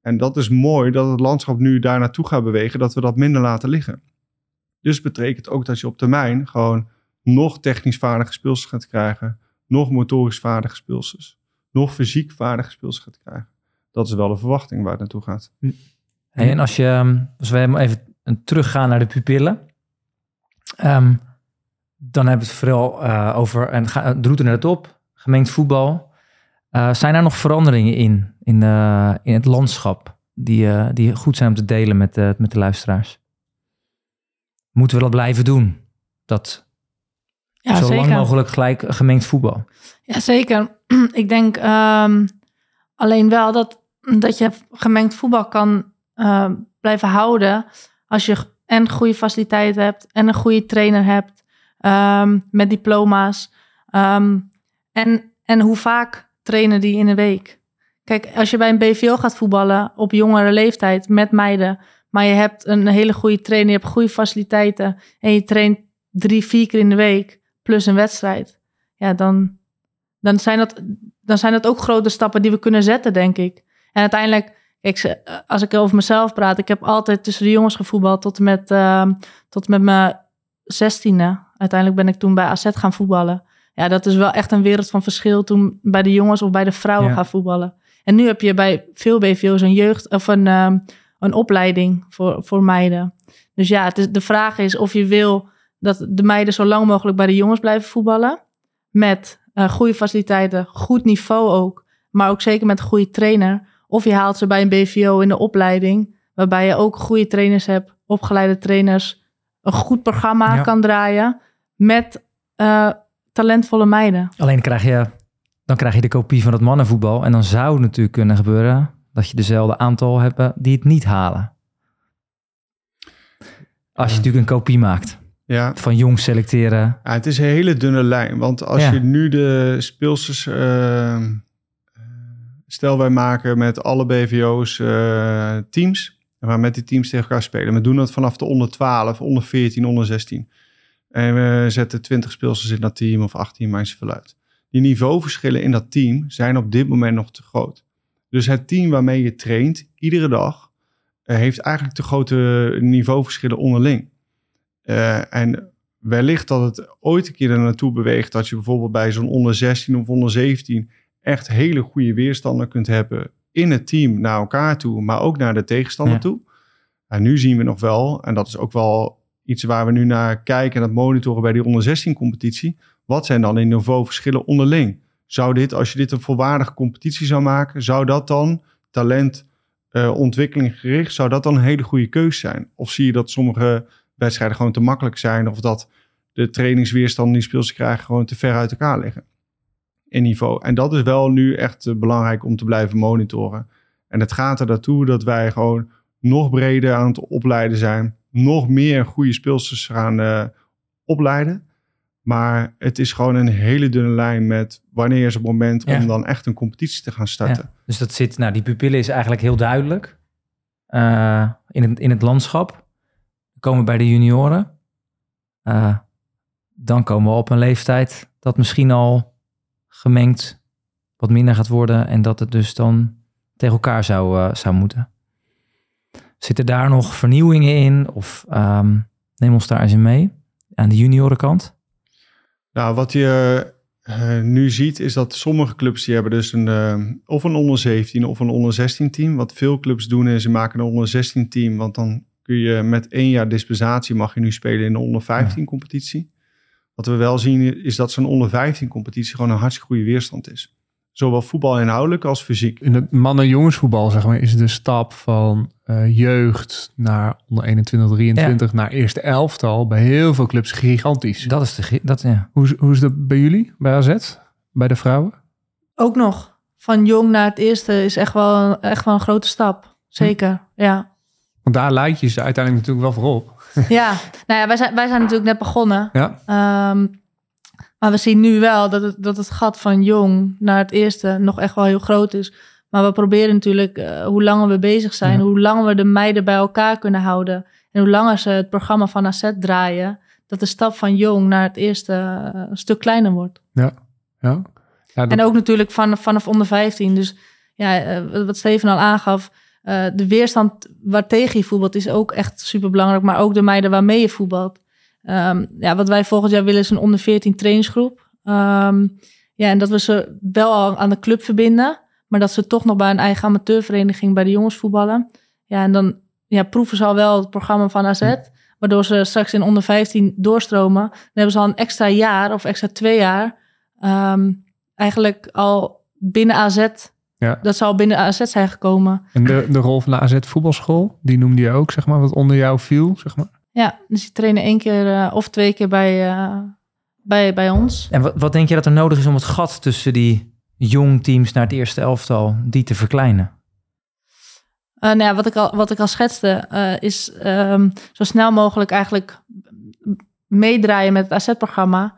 En dat is mooi dat het landschap nu daar naartoe gaat bewegen, dat we dat minder laten liggen. Dus betekent ook dat je op termijn gewoon nog technisch vaardige speelsters gaat krijgen, nog motorisch vaardige speelsters, nog fysiek vaardige speelsters gaat krijgen. Dat is wel de verwachting waar het naartoe gaat.
Hey, en als, je, ehm, als we even teruggaan naar de pupillen, ehm, dan hebben we het vooral eh, over en ga, de route naar de top, gemengd voetbal. Eh, zijn er nog veranderingen in, in, eh, in het landschap die, die goed zijn om te delen met, met de luisteraars? Moeten we dat blijven doen? Dat
Ja,
zo lang
zeker.
mogelijk gelijk gemengd voetbal.
Ja, zeker. Ik denk ehm, alleen wel dat, dat je gemengd voetbal kan blijven houden als je en goede faciliteiten hebt en een goede trainer hebt ehm, met diploma's. Ehm, en, en hoe vaak trainen die in een week? Kijk, als je bij een BVO gaat voetballen op jongere leeftijd met meiden, maar je hebt een hele goede trainer, je hebt goede faciliteiten en je traint drie, vier keer in de week plus een wedstrijd. Ja, dan, dan, zijn dat, dan zijn dat ook grote stappen die we kunnen zetten, denk ik. En uiteindelijk, kijk, als ik over mezelf praat, ik heb altijd tussen de jongens gevoetbald tot met, uh, tot met mijn zestiende. Uiteindelijk ben ik toen bij AZ gaan voetballen. Ja, dat is wel echt een wereld van verschil toen bij de jongens of bij de vrouwen gaan voetballen. En nu heb je bij veel BVO's een jeugd of een, uh, een opleiding voor, voor meiden. Dus ja, het is, de vraag is of je wil dat de meiden zo lang mogelijk bij de jongens blijven voetballen. Met uh, goede faciliteiten, goed niveau ook. Maar ook zeker met een goede trainer. Of je haalt ze bij een BVO in de opleiding. Waarbij je ook goede trainers hebt, opgeleide trainers. Een goed programma kan draaien. Met uh, talentvolle meiden.
Alleen krijg je, dan krijg je de kopie van het mannenvoetbal. En dan zou het natuurlijk kunnen gebeuren dat je dezelfde aantal hebt die het niet halen. Als je natuurlijk een kopie maakt. Ja. Van jong selecteren.
Ja, het is een hele dunne lijn. Want als je nu de speelsters... Uh, stel wij maken met alle BVO's uh, teams. We met die teams tegen elkaar spelen. We doen dat vanaf de onder 12, onder 14, onder 16. En we zetten 20 speelsters in dat team of 18, maakt veel uit. Die niveauverschillen in dat team zijn op dit moment nog te groot. Dus het team waarmee je traint, iedere dag, uh, heeft eigenlijk te grote niveauverschillen onderling. Uh, en wellicht dat het ooit een keer er naartoe beweegt dat je bijvoorbeeld bij zo'n onder 16 of onder 17 echt hele goede weerstander kunt hebben in het team naar elkaar toe, maar ook naar de tegenstander toe. En nu zien we nog wel, en dat is ook wel iets waar we nu naar kijken en dat monitoren bij die onder 16 competitie. Wat zijn dan in niveauverschillen onderling? Zou dit, als je dit een volwaardige competitie zou maken, zou dat dan talent, uh, ontwikkeling gericht, zou dat dan een hele goede keuze zijn? Of zie je dat sommige wedstrijden gewoon te makkelijk zijn of dat de trainingsweerstand die speels krijgen gewoon te ver uit elkaar liggen in niveau. En dat is wel nu echt uh, belangrijk om te blijven monitoren. En het gaat er naartoe dat wij gewoon nog breder aan het opleiden zijn, nog meer goede speelsters gaan uh, opleiden. Maar het is gewoon een hele dunne lijn met wanneer is het moment om dan echt een competitie te gaan starten. Ja.
Dus dat zit, nou die pupillen is eigenlijk heel duidelijk uh, in, het, in het landschap. We komen bij de junioren. Uh, dan komen we op een leeftijd dat misschien al gemengd wat minder gaat worden en dat het dus dan tegen elkaar zou, uh, zou moeten. Zitten daar nog vernieuwingen in? Of um, neem ons daar eens in mee aan de juniorenkant?
Nou, wat je uh, nu ziet is dat sommige clubs die hebben dus een, uh, of een onder 17 of een onder 16 team. Wat veel clubs doen is ze maken een onder 16 team, want dan kun je met één jaar dispensatie mag je nu spelen in de onder 15 competitie. Wat we wel zien is dat zo'n onder 15 competitie gewoon een hartstikke goede weerstand is. Zowel voetbal inhoudelijk als fysiek.
In het mannen-jongensvoetbal zeg maar, is de stap van uh, jeugd naar onder 21, 23 ja. naar eerste elftal bij heel veel clubs gigantisch.
Dat is de dat ja.
Hoe, hoe is dat bij jullie, bij AZ, bij de vrouwen?
Ook nog. Van jong naar het eerste is echt wel, echt wel een grote stap. Zeker, hm. ja.
Want daar leid je ze uiteindelijk natuurlijk wel voorop.
Ja, nou ja, wij zijn, wij zijn natuurlijk net begonnen. Ja. Um, maar we zien nu wel dat het, dat het gat van jong naar het eerste nog echt wel heel groot is. Maar we proberen natuurlijk, uh, hoe langer we bezig zijn, ja. hoe langer we de meiden bij elkaar kunnen houden. En hoe langer ze het programma van AZ draaien, dat de stap van jong naar het eerste uh, een stuk kleiner wordt.
Ja, ja. ja
dat... En ook natuurlijk van, vanaf onder 15. Dus ja, uh, wat Steven al aangaf, de weerstand waartegen je voetbalt is ook echt super belangrijk. Maar ook de meiden waarmee je voetbalt. Um, ja, wat wij volgend jaar willen is een onder 14 trainingsgroep. Um, ja, en dat we ze wel al aan de club verbinden, maar dat ze toch nog bij een eigen amateurvereniging bij de jongens voetballen. Ja, en dan ja, proeven ze al wel het programma van AZ, waardoor ze straks in onder 15 doorstromen. Dan hebben ze al een extra jaar of extra twee jaar um, eigenlijk al binnen AZ ja. Dat zal binnen AZ zijn gekomen.
En de, de rol van de AZ voetbalschool, die noemde je ook, zeg maar, wat onder jou viel, zeg maar?
Ja, dus die trainen één keer uh, of twee keer bij, uh, bij, bij ons.
En wat, wat denk je dat er nodig is om het gat tussen die jong teams naar het eerste elftal, die te verkleinen?
Uh, nou ja, wat ik al, wat ik al schetste, is um, zo snel mogelijk eigenlijk meedraaien met het AZ-programma.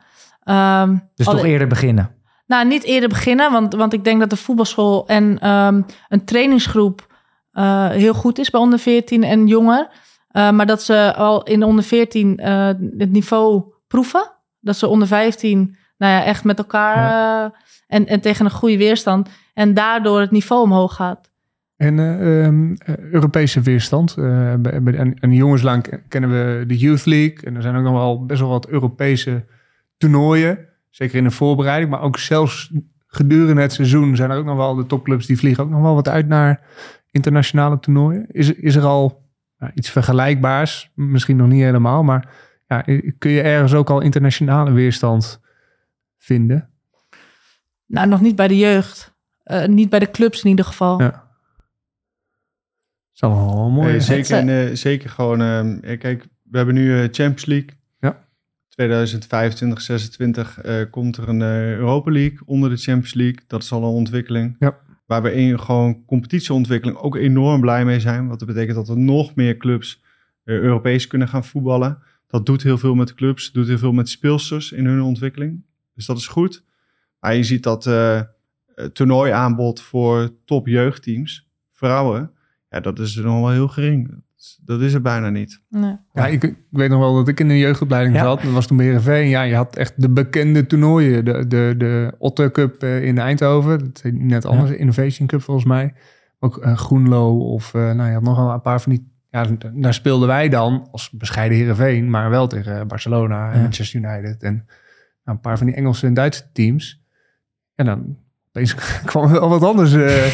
Um, dus toch eerder beginnen?
Nou, niet eerder beginnen, want, want ik denk dat de voetbalschool en um, een trainingsgroep eh, heel goed is bij onder 14 en jonger. Uh, maar dat ze al in onder 14 uh, het niveau proeven. Dat ze onder 15 nou ja, echt met elkaar ja. en, en tegen een goede weerstand. En daardoor het niveau omhoog gaat.
En um, Europese weerstand. bij, aan, jongenslang kennen we de Youth League. En er zijn ook nog wel best wel wat Europese toernooien. Zeker in de voorbereiding. Maar ook zelfs gedurende het seizoen zijn er ook nog wel de topclubs die vliegen ook nog wel wat uit naar internationale toernooien. Is, is er al nou, iets vergelijkbaars? Misschien nog niet helemaal, maar ja, kun je ergens ook al internationale weerstand vinden?
Nou, nog niet bij de jeugd. Uh, niet bij de clubs in ieder geval.
Ja. Dat is wel mooi.
Nee, zeker, en, uh, zeker gewoon, uh, kijk, we hebben nu Champions League. 2025, 26 uh, komt er een uh, Europa League onder de Champions League. Dat is al een ontwikkeling.
Ja.
Waar we in gewoon competitieontwikkeling ook enorm blij mee zijn. Want dat betekent dat er nog meer clubs uh, Europees kunnen gaan voetballen. Dat doet heel veel met clubs, doet heel veel met speelsters in hun ontwikkeling. Dus dat is goed. Maar je ziet dat toernooiaanbod voor top jeugdteams, vrouwen, ja, dat is nog wel heel gering. Dat is er bijna niet.
Nee.
Ja, ik, ik, weet nog wel dat ik in de jeugdopleiding
Ja.
zat. Dat was toen bij Heerenveen. Ja, je had echt de bekende toernooien. De, de, de Otter Cup eh, in Eindhoven. Dat heet net anders. Innovation Cup volgens mij. Ook eh, Groenlo of... eh, nou, je had nog wel een paar van die... Ja, daar speelden wij dan als bescheiden Heerenveen. Maar wel tegen Barcelona en
Ja.
Manchester United. En nou, een paar van die Engelse en Duitse teams. En dan opeens kwam er wel wat anders... eh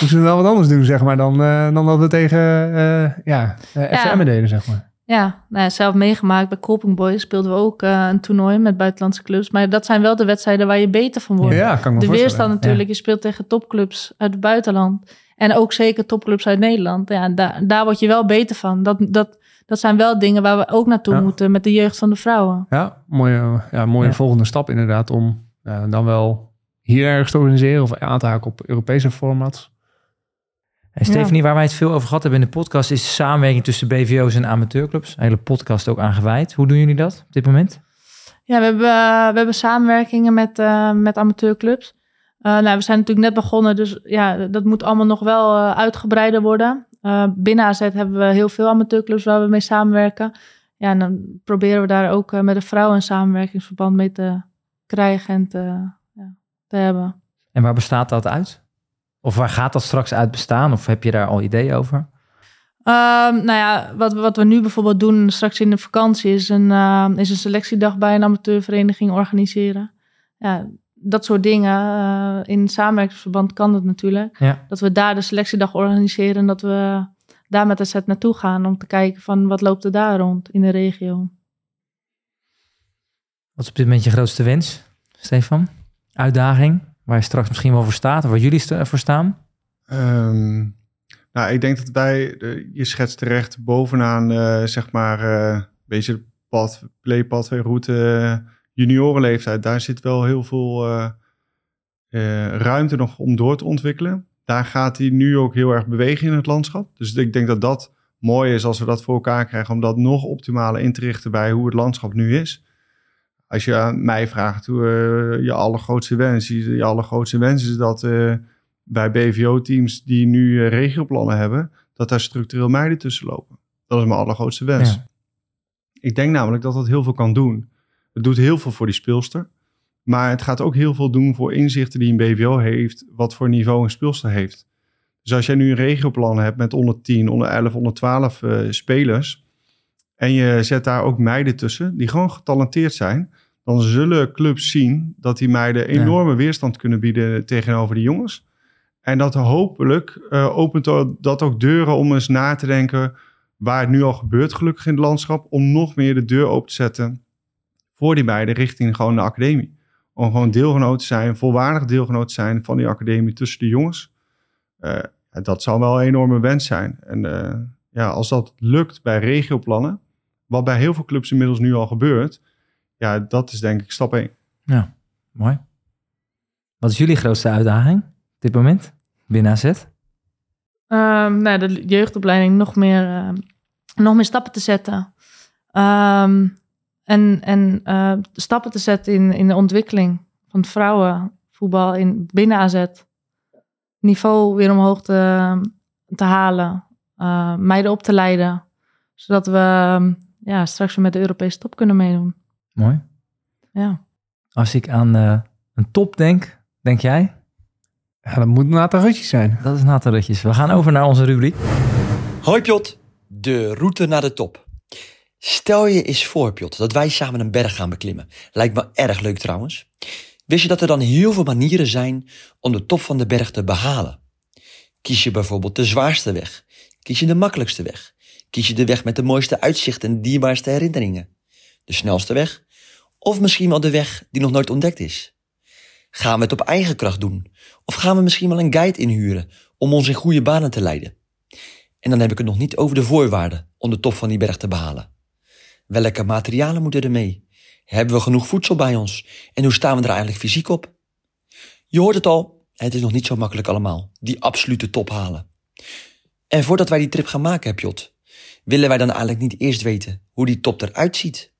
moesten we wel wat anders doen, zeg maar, dan, eh, dan dat we tegen eh, ja, eh. FM deden, zeg maar.
Ja, nou ja, zelf meegemaakt. Bij Colping Boys speelden we ook een toernooi met buitenlandse clubs. Maar dat zijn wel de wedstrijden waar je beter van wordt.
Ja, kan ik me
de weerstand natuurlijk. Je speelt tegen topclubs uit het buitenland. En ook zeker topclubs uit Nederland. Ja, daar, daar word je wel beter van. Dat, dat, dat zijn wel dingen waar we ook naartoe
Ja.
moeten met de jeugd van de vrouwen.
Ja, mooie, ja, mooie volgende stap inderdaad om dan wel hier ergens te organiseren of aan te haken op Europese formats.
En Stephanie, waar wij het veel over gehad hebben in de podcast, is de samenwerking tussen BVO's en amateurclubs. Een hele podcast ook aan gewijd. Hoe doen jullie dat op dit moment?
Ja, we hebben, eh, we hebben samenwerkingen met, eh, met amateurclubs. Eh, nou, we zijn natuurlijk net begonnen, dus ja, dat moet allemaal nog wel uitgebreider worden. Binnen AZ hebben we heel veel amateurclubs waar we mee samenwerken. Ja, en dan proberen we daar ook met de vrouwen een samenwerkingsverband mee te krijgen en te, ja, te hebben.
En waar bestaat dat uit? Of waar gaat dat straks uit bestaan? Of heb je daar al ideeën over?
Ehm, nou ja, wat, we- wat we nu bijvoorbeeld doen straks in de vakantie is een, eh, is een selectiedag bij een amateurvereniging organiseren. Ja, dat soort dingen. eh, in samenwerkingsverband kan dat natuurlijk.
Ja.
Dat we daar de selectiedag organiseren en dat we daar met de set naartoe gaan om te kijken van wat loopt er daar rond in de regio.
Wat is op dit moment je grootste wens, Stefan? Uitdaging, waar je straks misschien wel voor staat, of waar jullie voor staan?
Ehm, nou, ik denk dat wij, je schetst terecht bovenaan, eh, zeg maar, eh, een beetje de pad, eh, juniorenleeftijd. Daar zit wel heel veel ruimte nog om door te ontwikkelen. Daar gaat hij nu ook heel erg bewegen in het landschap. Dus ik denk dat dat mooi is als we dat voor elkaar krijgen, om dat nog optimaler in te richten bij hoe het landschap nu is. Als je aan mij vraagt hoe eh, je allergrootste wens, je, je allergrootste wens is dat eh, bij BVO-teams die nu eh, regioplannen hebben, dat daar structureel meiden tussen lopen. Dat is mijn allergrootste wens.
Ja.
Ik denk namelijk dat dat heel veel kan doen. Het doet heel veel voor die speelster. Maar het gaat ook heel veel doen voor inzichten die een BVO heeft, wat voor niveau een speelster heeft. Dus als jij nu een regioplan hebt met onder 10, onder 11, onder 12 eh, spelers. En je zet daar ook meiden tussen die gewoon getalenteerd zijn. Dan zullen clubs zien dat die meiden enorme weerstand kunnen bieden tegenover die jongens. En dat hopelijk eh, opent dat ook deuren om eens na te denken waar het nu al gebeurt gelukkig in het landschap. Om nog meer de deur open te zetten voor die meiden richting gewoon de academie. Om gewoon deelgenoot te zijn, volwaardig deelgenoot te zijn van die academie tussen de jongens. Eh, dat zou wel een enorme wens zijn. En eh, ja, als dat lukt bij regioplannen, wat bij heel veel clubs inmiddels nu al gebeurt, ja, dat is denk ik stap 1.
Mooi. Wat is jullie grootste uitdaging op dit moment binnen AZ?
Ehm, nou, de jeugdopleiding nog meer, ehm, nog meer stappen te zetten. Ehm, en en eh, stappen te zetten in, in de ontwikkeling van het vrouwenvoetbal in, binnen AZ. Niveau weer omhoog te, te halen, uh, meiden op te leiden, zodat we ja, straks weer met de Europese top kunnen meedoen.
Mooi.
Ja.
Als ik aan uh, een top denk, denk jij?
Ja, dat moet Nata Rutjes zijn.
Dat is Nata Rutjes. We gaan over naar onze rubriek.
Hoi Piot, de route naar de top. Stel je eens voor, Piot, dat wij samen een berg gaan beklimmen. Lijkt me erg leuk trouwens. Wist je dat er dan heel veel manieren zijn om de top van de berg te behalen? Kies je bijvoorbeeld de zwaarste weg? Kies je de makkelijkste weg? Kies je de weg met de mooiste uitzicht en dierbaarste herinneringen? De snelste weg? Of misschien wel de weg die nog nooit ontdekt is? Gaan we het op eigen kracht doen? Of gaan we misschien wel een guide inhuren om ons in goede banen te leiden? En dan heb ik het nog niet over de voorwaarden om de top van die berg te behalen. Welke materialen moeten er mee? Hebben we genoeg voedsel bij ons? En hoe staan we er eigenlijk fysiek op? Je hoort het al, het is nog niet zo makkelijk allemaal, die absolute top halen. En voordat wij die trip gaan maken, heb Jot, willen wij dan eigenlijk niet eerst weten hoe die top eruit ziet?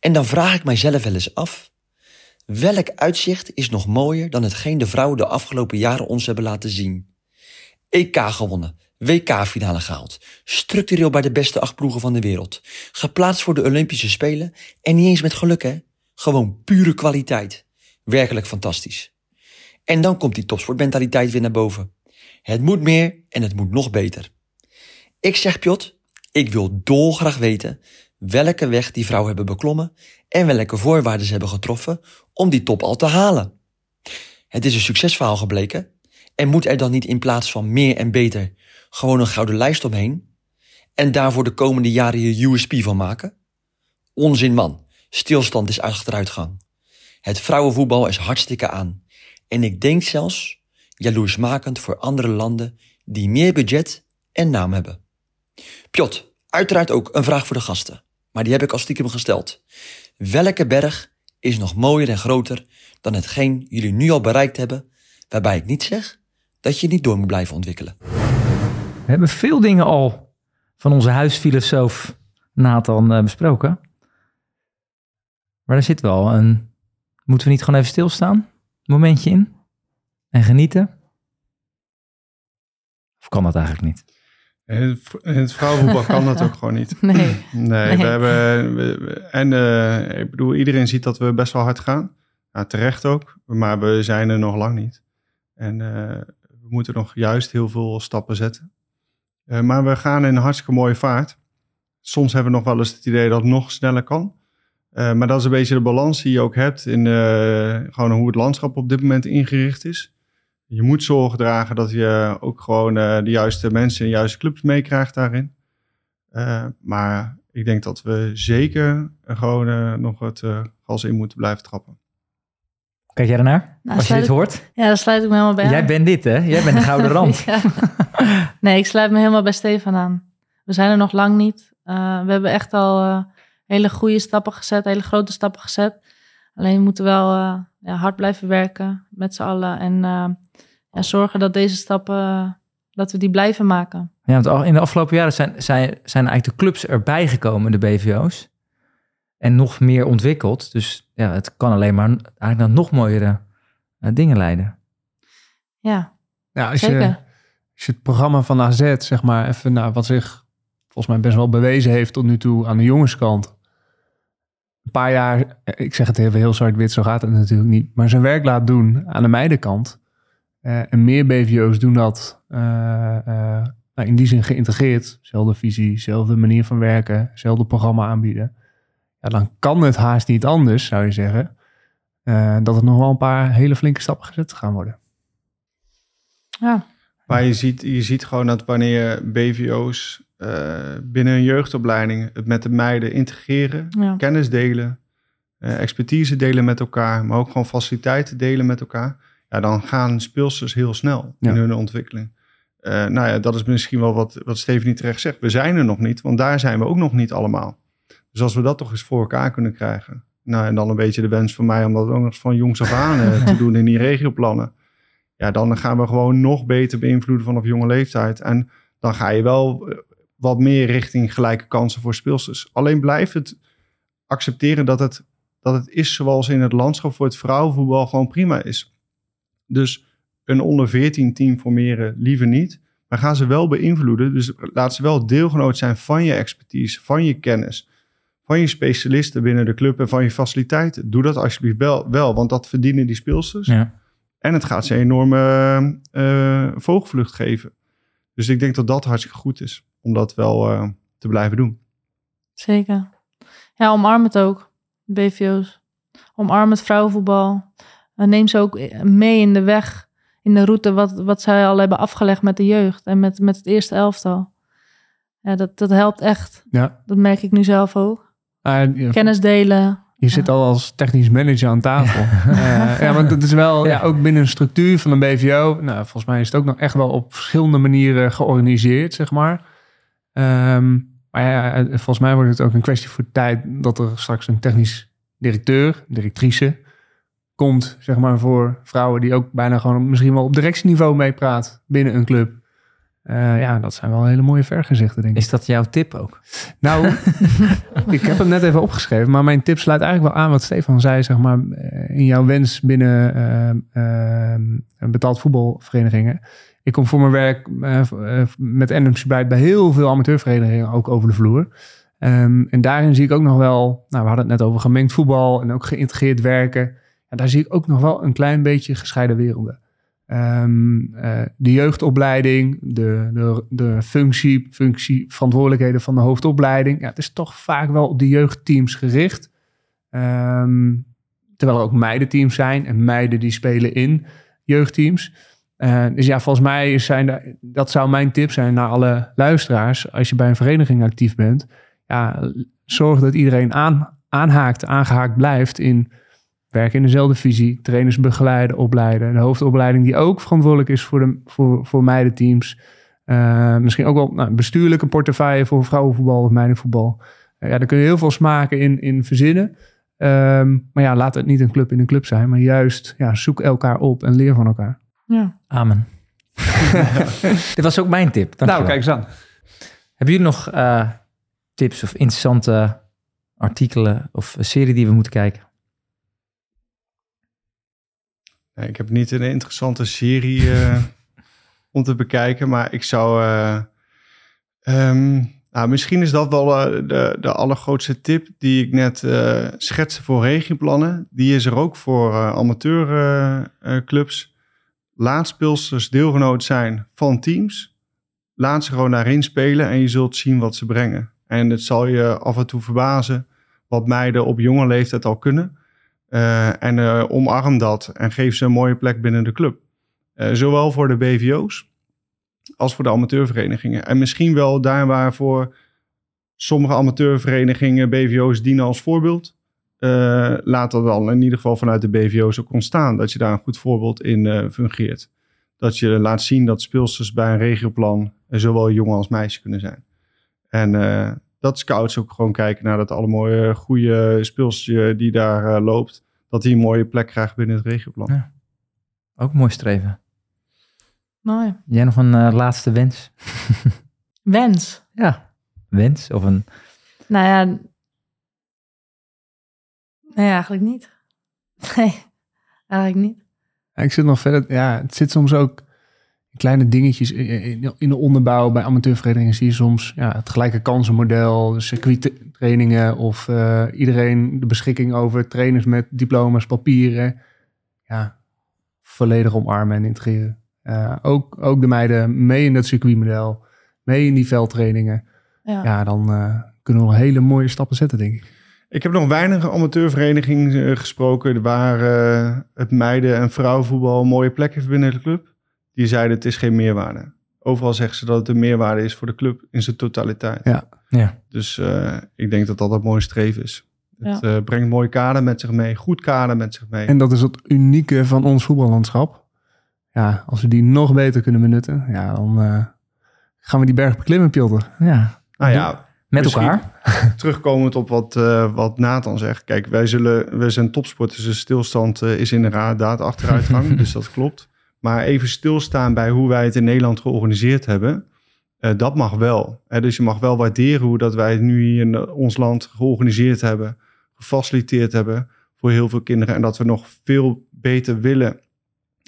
En dan vraag ik mijzelf wel eens af, welk uitzicht is nog mooier dan hetgeen de vrouwen de afgelopen jaren ons hebben laten zien? EK gewonnen, WK-finale gehaald. Structureel bij de beste acht ploegen van de wereld. Geplaatst voor de Olympische Spelen. En niet eens met geluk, hè? Gewoon pure kwaliteit. Werkelijk fantastisch. En dan komt die topsportmentaliteit weer naar boven. Het moet meer en het moet nog beter. Ik zeg Piot, ik wil dolgraag weten welke weg die vrouwen hebben beklommen en welke voorwaarden ze hebben getroffen om die top al te halen. Het is een succesverhaal gebleken en moet er dan niet in plaats van meer en beter gewoon een gouden lijst omheen en daarvoor de komende jaren je USP van maken? Onzin man, stilstand is achteruitgang. Het vrouwenvoetbal is hartstikke aan. En ik denk zelfs jaloersmakend voor andere landen die meer budget en naam hebben. Pjot, uiteraard ook een vraag voor de gasten, maar die heb ik al stiekem gesteld. Welke berg is nog mooier en groter dan hetgeen jullie nu al bereikt hebben, waarbij ik niet zeg dat je niet door moet blijven ontwikkelen?
We hebben veel dingen al van onze huisfilosoof Nathan uh, besproken. Maar er zit wel een... Moeten we niet gewoon even stilstaan? Momentje in? En genieten? Of kan dat eigenlijk niet?
In het, vrouwenvoetbal kan dat ook gewoon niet.
Nee.
Nee, we hebben... en uh, ik bedoel, iedereen ziet dat we best wel hard gaan. Ja, terecht ook. Maar we zijn er nog lang niet. En uh, we moeten nog juist heel veel stappen zetten. Uh, maar we gaan in een hartstikke mooie vaart. Soms hebben we nog wel eens het idee dat het nog sneller kan. Maar dat is een beetje de balans die je ook hebt in gewoon hoe het landschap op dit moment ingericht is. Je moet zorgen dragen dat je ook gewoon de juiste mensen en de juiste clubs meekrijgt daarin. maar ik denk dat we zeker gewoon nog het gas in moeten blijven trappen.
Kijk jij ernaar? Nou, Als je dit hoort?
Ja, dan sluit ik me helemaal bij
Jij bent dit, hè? Jij bent de gouden rand.
Nee, ik sluit me helemaal bij Stefan aan. We zijn er nog lang niet. Uh, we hebben echt al uh, hele goede stappen gezet, hele grote stappen gezet. Alleen we moeten wel uh, ja, hard blijven werken met z'n allen. En ja, zorgen dat deze stappen, dat we die blijven maken.
Ja, want in de afgelopen jaren zijn, zijn, zijn eigenlijk de clubs erbij gekomen, de BVO's en nog meer ontwikkeld. Dus ja, het kan alleen maar eigenlijk naar nog mooiere uh, dingen leiden.
Ja,
ja als Je, als je het programma van AZ, zeg maar, even nou, wat zich volgens mij best wel bewezen heeft tot nu toe aan de jongenskant. Een paar jaar, ik zeg het even heel zwart-wit, zo gaat het natuurlijk niet. Maar zijn werk laat doen aan de meidenkant. Uh, en meer BVO's doen dat uh, nou, in die zin geïntegreerd. Zelfde visie, zelfde manier van werken, zelfde programma aanbieden ja, dan kan het haast niet anders, zou je zeggen, uh, dat er nog wel een paar hele flinke stappen gezet gaan worden.
Ja.
Maar je ziet, je ziet gewoon dat wanneer BVO's uh, binnen een jeugdopleiding het met de meiden integreren, ja. kennis delen, uh, expertise delen met elkaar, maar ook gewoon faciliteiten delen met elkaar, ja, dan gaan speelsters heel snel in hun ontwikkeling. Uh, nou ja, dat is misschien wel wat, wat Stephanie terecht zegt. We zijn er nog niet, want daar zijn we ook nog niet allemaal. Dus als we dat toch eens voor elkaar kunnen krijgen. Nou, en dan een beetje de wens van mij om dat ook nog van jongs af aan eh, te doen in die regioplannen. Ja, dan gaan we gewoon nog beter beïnvloeden vanaf jonge leeftijd. En dan ga je wel eh, wat meer richting gelijke kansen voor speelsters. Alleen blijf het accepteren dat het, dat het is zoals in het landschap voor het vrouwenvoetbal gewoon prima is. Dus een onder 14 team formeren liever niet. Maar ga ze wel beïnvloeden. Dus laat ze wel deelgenoot zijn van je expertise, van je kennis, van je specialisten binnen de club en van je faciliteiten. Doe dat alsjeblieft wel, wel want dat verdienen die speelsters.
Ja.
En het gaat ze een enorme uh, vogelvlucht geven. Dus ik denk dat dat hartstikke goed is om dat wel uh, te blijven doen.
Zeker. Ja, omarm het ook, BVO's. Omarm het vrouwenvoetbal. En neem ze ook mee in de weg, in de route wat, wat zij al hebben afgelegd met de jeugd en met, met het eerste elftal. Ja, dat, dat helpt echt.
Ja.
Dat merk ik nu zelf ook.
Uh, ja.
Kennis delen.
Je
Ja.
zit al als technisch manager aan tafel. Eh, ja, want het is wel ja. ook binnen een structuur van een BVO. Nou, volgens mij is het ook nog echt wel op verschillende manieren georganiseerd, zeg maar. Ehm, maar ja, volgens mij wordt het ook een kwestie voor tijd dat er straks een technisch directeur, directrice, komt, zeg maar, voor vrouwen die ook bijna gewoon misschien wel op directieniveau meepraat binnen een club. Uh, ja, dat zijn wel hele mooie vergezichten, denk ik.
Is dat jouw tip ook?
Nou, ik heb hem net even opgeschreven, maar mijn tip sluit eigenlijk wel aan wat Stefan zei, zeg maar, in jouw wens binnen uh, uh, betaald voetbalverenigingen. Ik kom voor mijn werk met NMC bij heel veel amateurverenigingen ook over de vloer. Um, en daarin zie ik ook nog wel, nou, we hadden het net over gemengd voetbal en ook geïntegreerd werken. En daar zie ik ook nog wel een klein beetje gescheiden werelden. Um, uh, de jeugdopleiding, de, de, de functie, functie, verantwoordelijkheden van de hoofdopleiding. Ja, het is toch vaak wel op de jeugdteams gericht. Um, terwijl er ook meidenteams zijn en meiden die spelen in jeugdteams. Uh, dus ja, volgens mij zijn dat zou mijn tip zijn naar alle luisteraars. Als je bij een vereniging actief bent, ja, zorg dat iedereen aan, aanhaakt, aangehaakt blijft in werken in dezelfde visie, trainers begeleiden, opleiden. De hoofdopleiding die ook verantwoordelijk is voor, de, voor, voor meidenteams. Uh, misschien ook wel nou, bestuurlijke portefeuille voor vrouwenvoetbal of meidenvoetbal. Uh, ja, daar kun je heel veel smaken in, in verzinnen. Um, maar ja, laat het niet een club in een club zijn, maar juist ja, zoek elkaar op en leer van elkaar.
Ja.
Amen. Dit was ook mijn tip.
Nou, kijk eens aan.
Hebben jullie nog uh, tips of interessante artikelen of een serie die we moeten kijken?
Ik heb niet een interessante serie uh, om te bekijken, maar ik zou. Uh, um, nou, misschien is dat wel uh, de, de allergrootste tip die ik net schetste voor regioplannen. Die is er ook voor amateurclubs. Laat speelsters deelgenoot zijn van teams. Laat ze gewoon daarin spelen en je zult zien wat ze brengen. En het zal je af en toe verbazen wat meiden op jonge leeftijd al kunnen. Uh, en uh, omarm dat en geef ze een mooie plek binnen de club. Uh, zowel voor de BVO's als voor de amateurverenigingen. En misschien wel daar waar voor sommige amateurverenigingen BVO's dienen als voorbeeld. laat dat dan in ieder geval vanuit de BVO's ook ontstaan. Dat je daar een goed voorbeeld in fungeert. Dat je laat zien dat speelsters bij een regioplan zowel jongen als meisje kunnen zijn. En dat scouts ook gewoon kijken naar dat alle mooie, goede speelstje die daar uh, loopt. Dat hij een mooie plek krijgt binnen het regioplan.
Ja. Ook mooi streven.
Mooi.
Jij nog een uh, laatste wens?
wens?
Ja, wens of een...
Nou ja... Nee, eigenlijk niet. Nee, eigenlijk niet.
Ja, ik zit nog verder... Ja, het zit soms ook kleine dingetjes in de onderbouw bij amateurverenigingen zie je soms ja, het gelijke kansenmodel, circuittrainingen of uh, iedereen de beschikking over trainers met diploma's, papieren. Ja, volledig omarmen en integreren. Uh, ook, ook de meiden mee in dat circuitmodel, mee in die veldtrainingen. Ja, ja dan uh, kunnen we hele mooie stappen zetten, denk ik.
Ik heb nog weinig amateurverenigingen gesproken waar het meiden- en vrouwenvoetbal een mooie plek heeft binnen de club die zeiden het is geen meerwaarde. Overal zeggen ze dat het een meerwaarde is voor de club in zijn totaliteit.
Ja.
ja.
Dus uh, ik denk dat dat een mooi streven is. Het ja. uh, brengt mooi kader met zich mee, goed kader met zich mee.
En dat is het unieke van ons voetballandschap. Ja, als we die nog beter kunnen benutten, ja, dan uh, gaan we die berg beklimmen, Pilter.
Ja.
Nou ja,
met elkaar.
Terugkomend op wat, uh, wat Nathan zegt. Kijk, wij, zullen, wij zijn topsporters, dus stilstand uh, is inderdaad achteruitgang. dus dat klopt. Maar even stilstaan bij hoe wij het in Nederland georganiseerd hebben, uh, dat mag wel. Hè? Dus je mag wel waarderen hoe dat wij het nu hier in ons land georganiseerd hebben, gefaciliteerd hebben voor heel veel kinderen. En dat we nog veel beter willen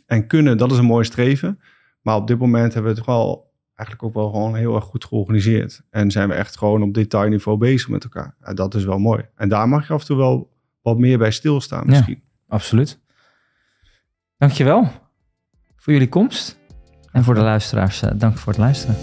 en kunnen. Dat is een mooi streven. Maar op dit moment hebben we het wel eigenlijk ook wel gewoon heel erg goed georganiseerd. En zijn we echt gewoon op detailniveau bezig met elkaar. Ja, dat is wel mooi. En daar mag je af en toe wel wat meer bij stilstaan misschien.
Absoluut. Dankjewel voor jullie komst. En voor de luisteraars, uh, dank voor het luisteren.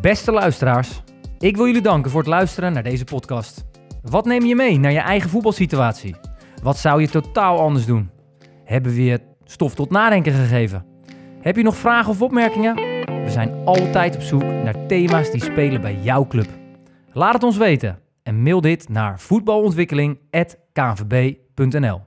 Beste luisteraars, ik wil jullie danken voor het luisteren naar deze podcast. Wat neem je mee naar je eigen voetbalsituatie? Wat zou je totaal anders doen? Hebben we je stof tot nadenken gegeven? Heb je nog vragen of opmerkingen? We zijn altijd op zoek naar thema's die spelen bij jouw club. Laat het ons weten en mail dit naar voetbalontwikkeling.kvb.nl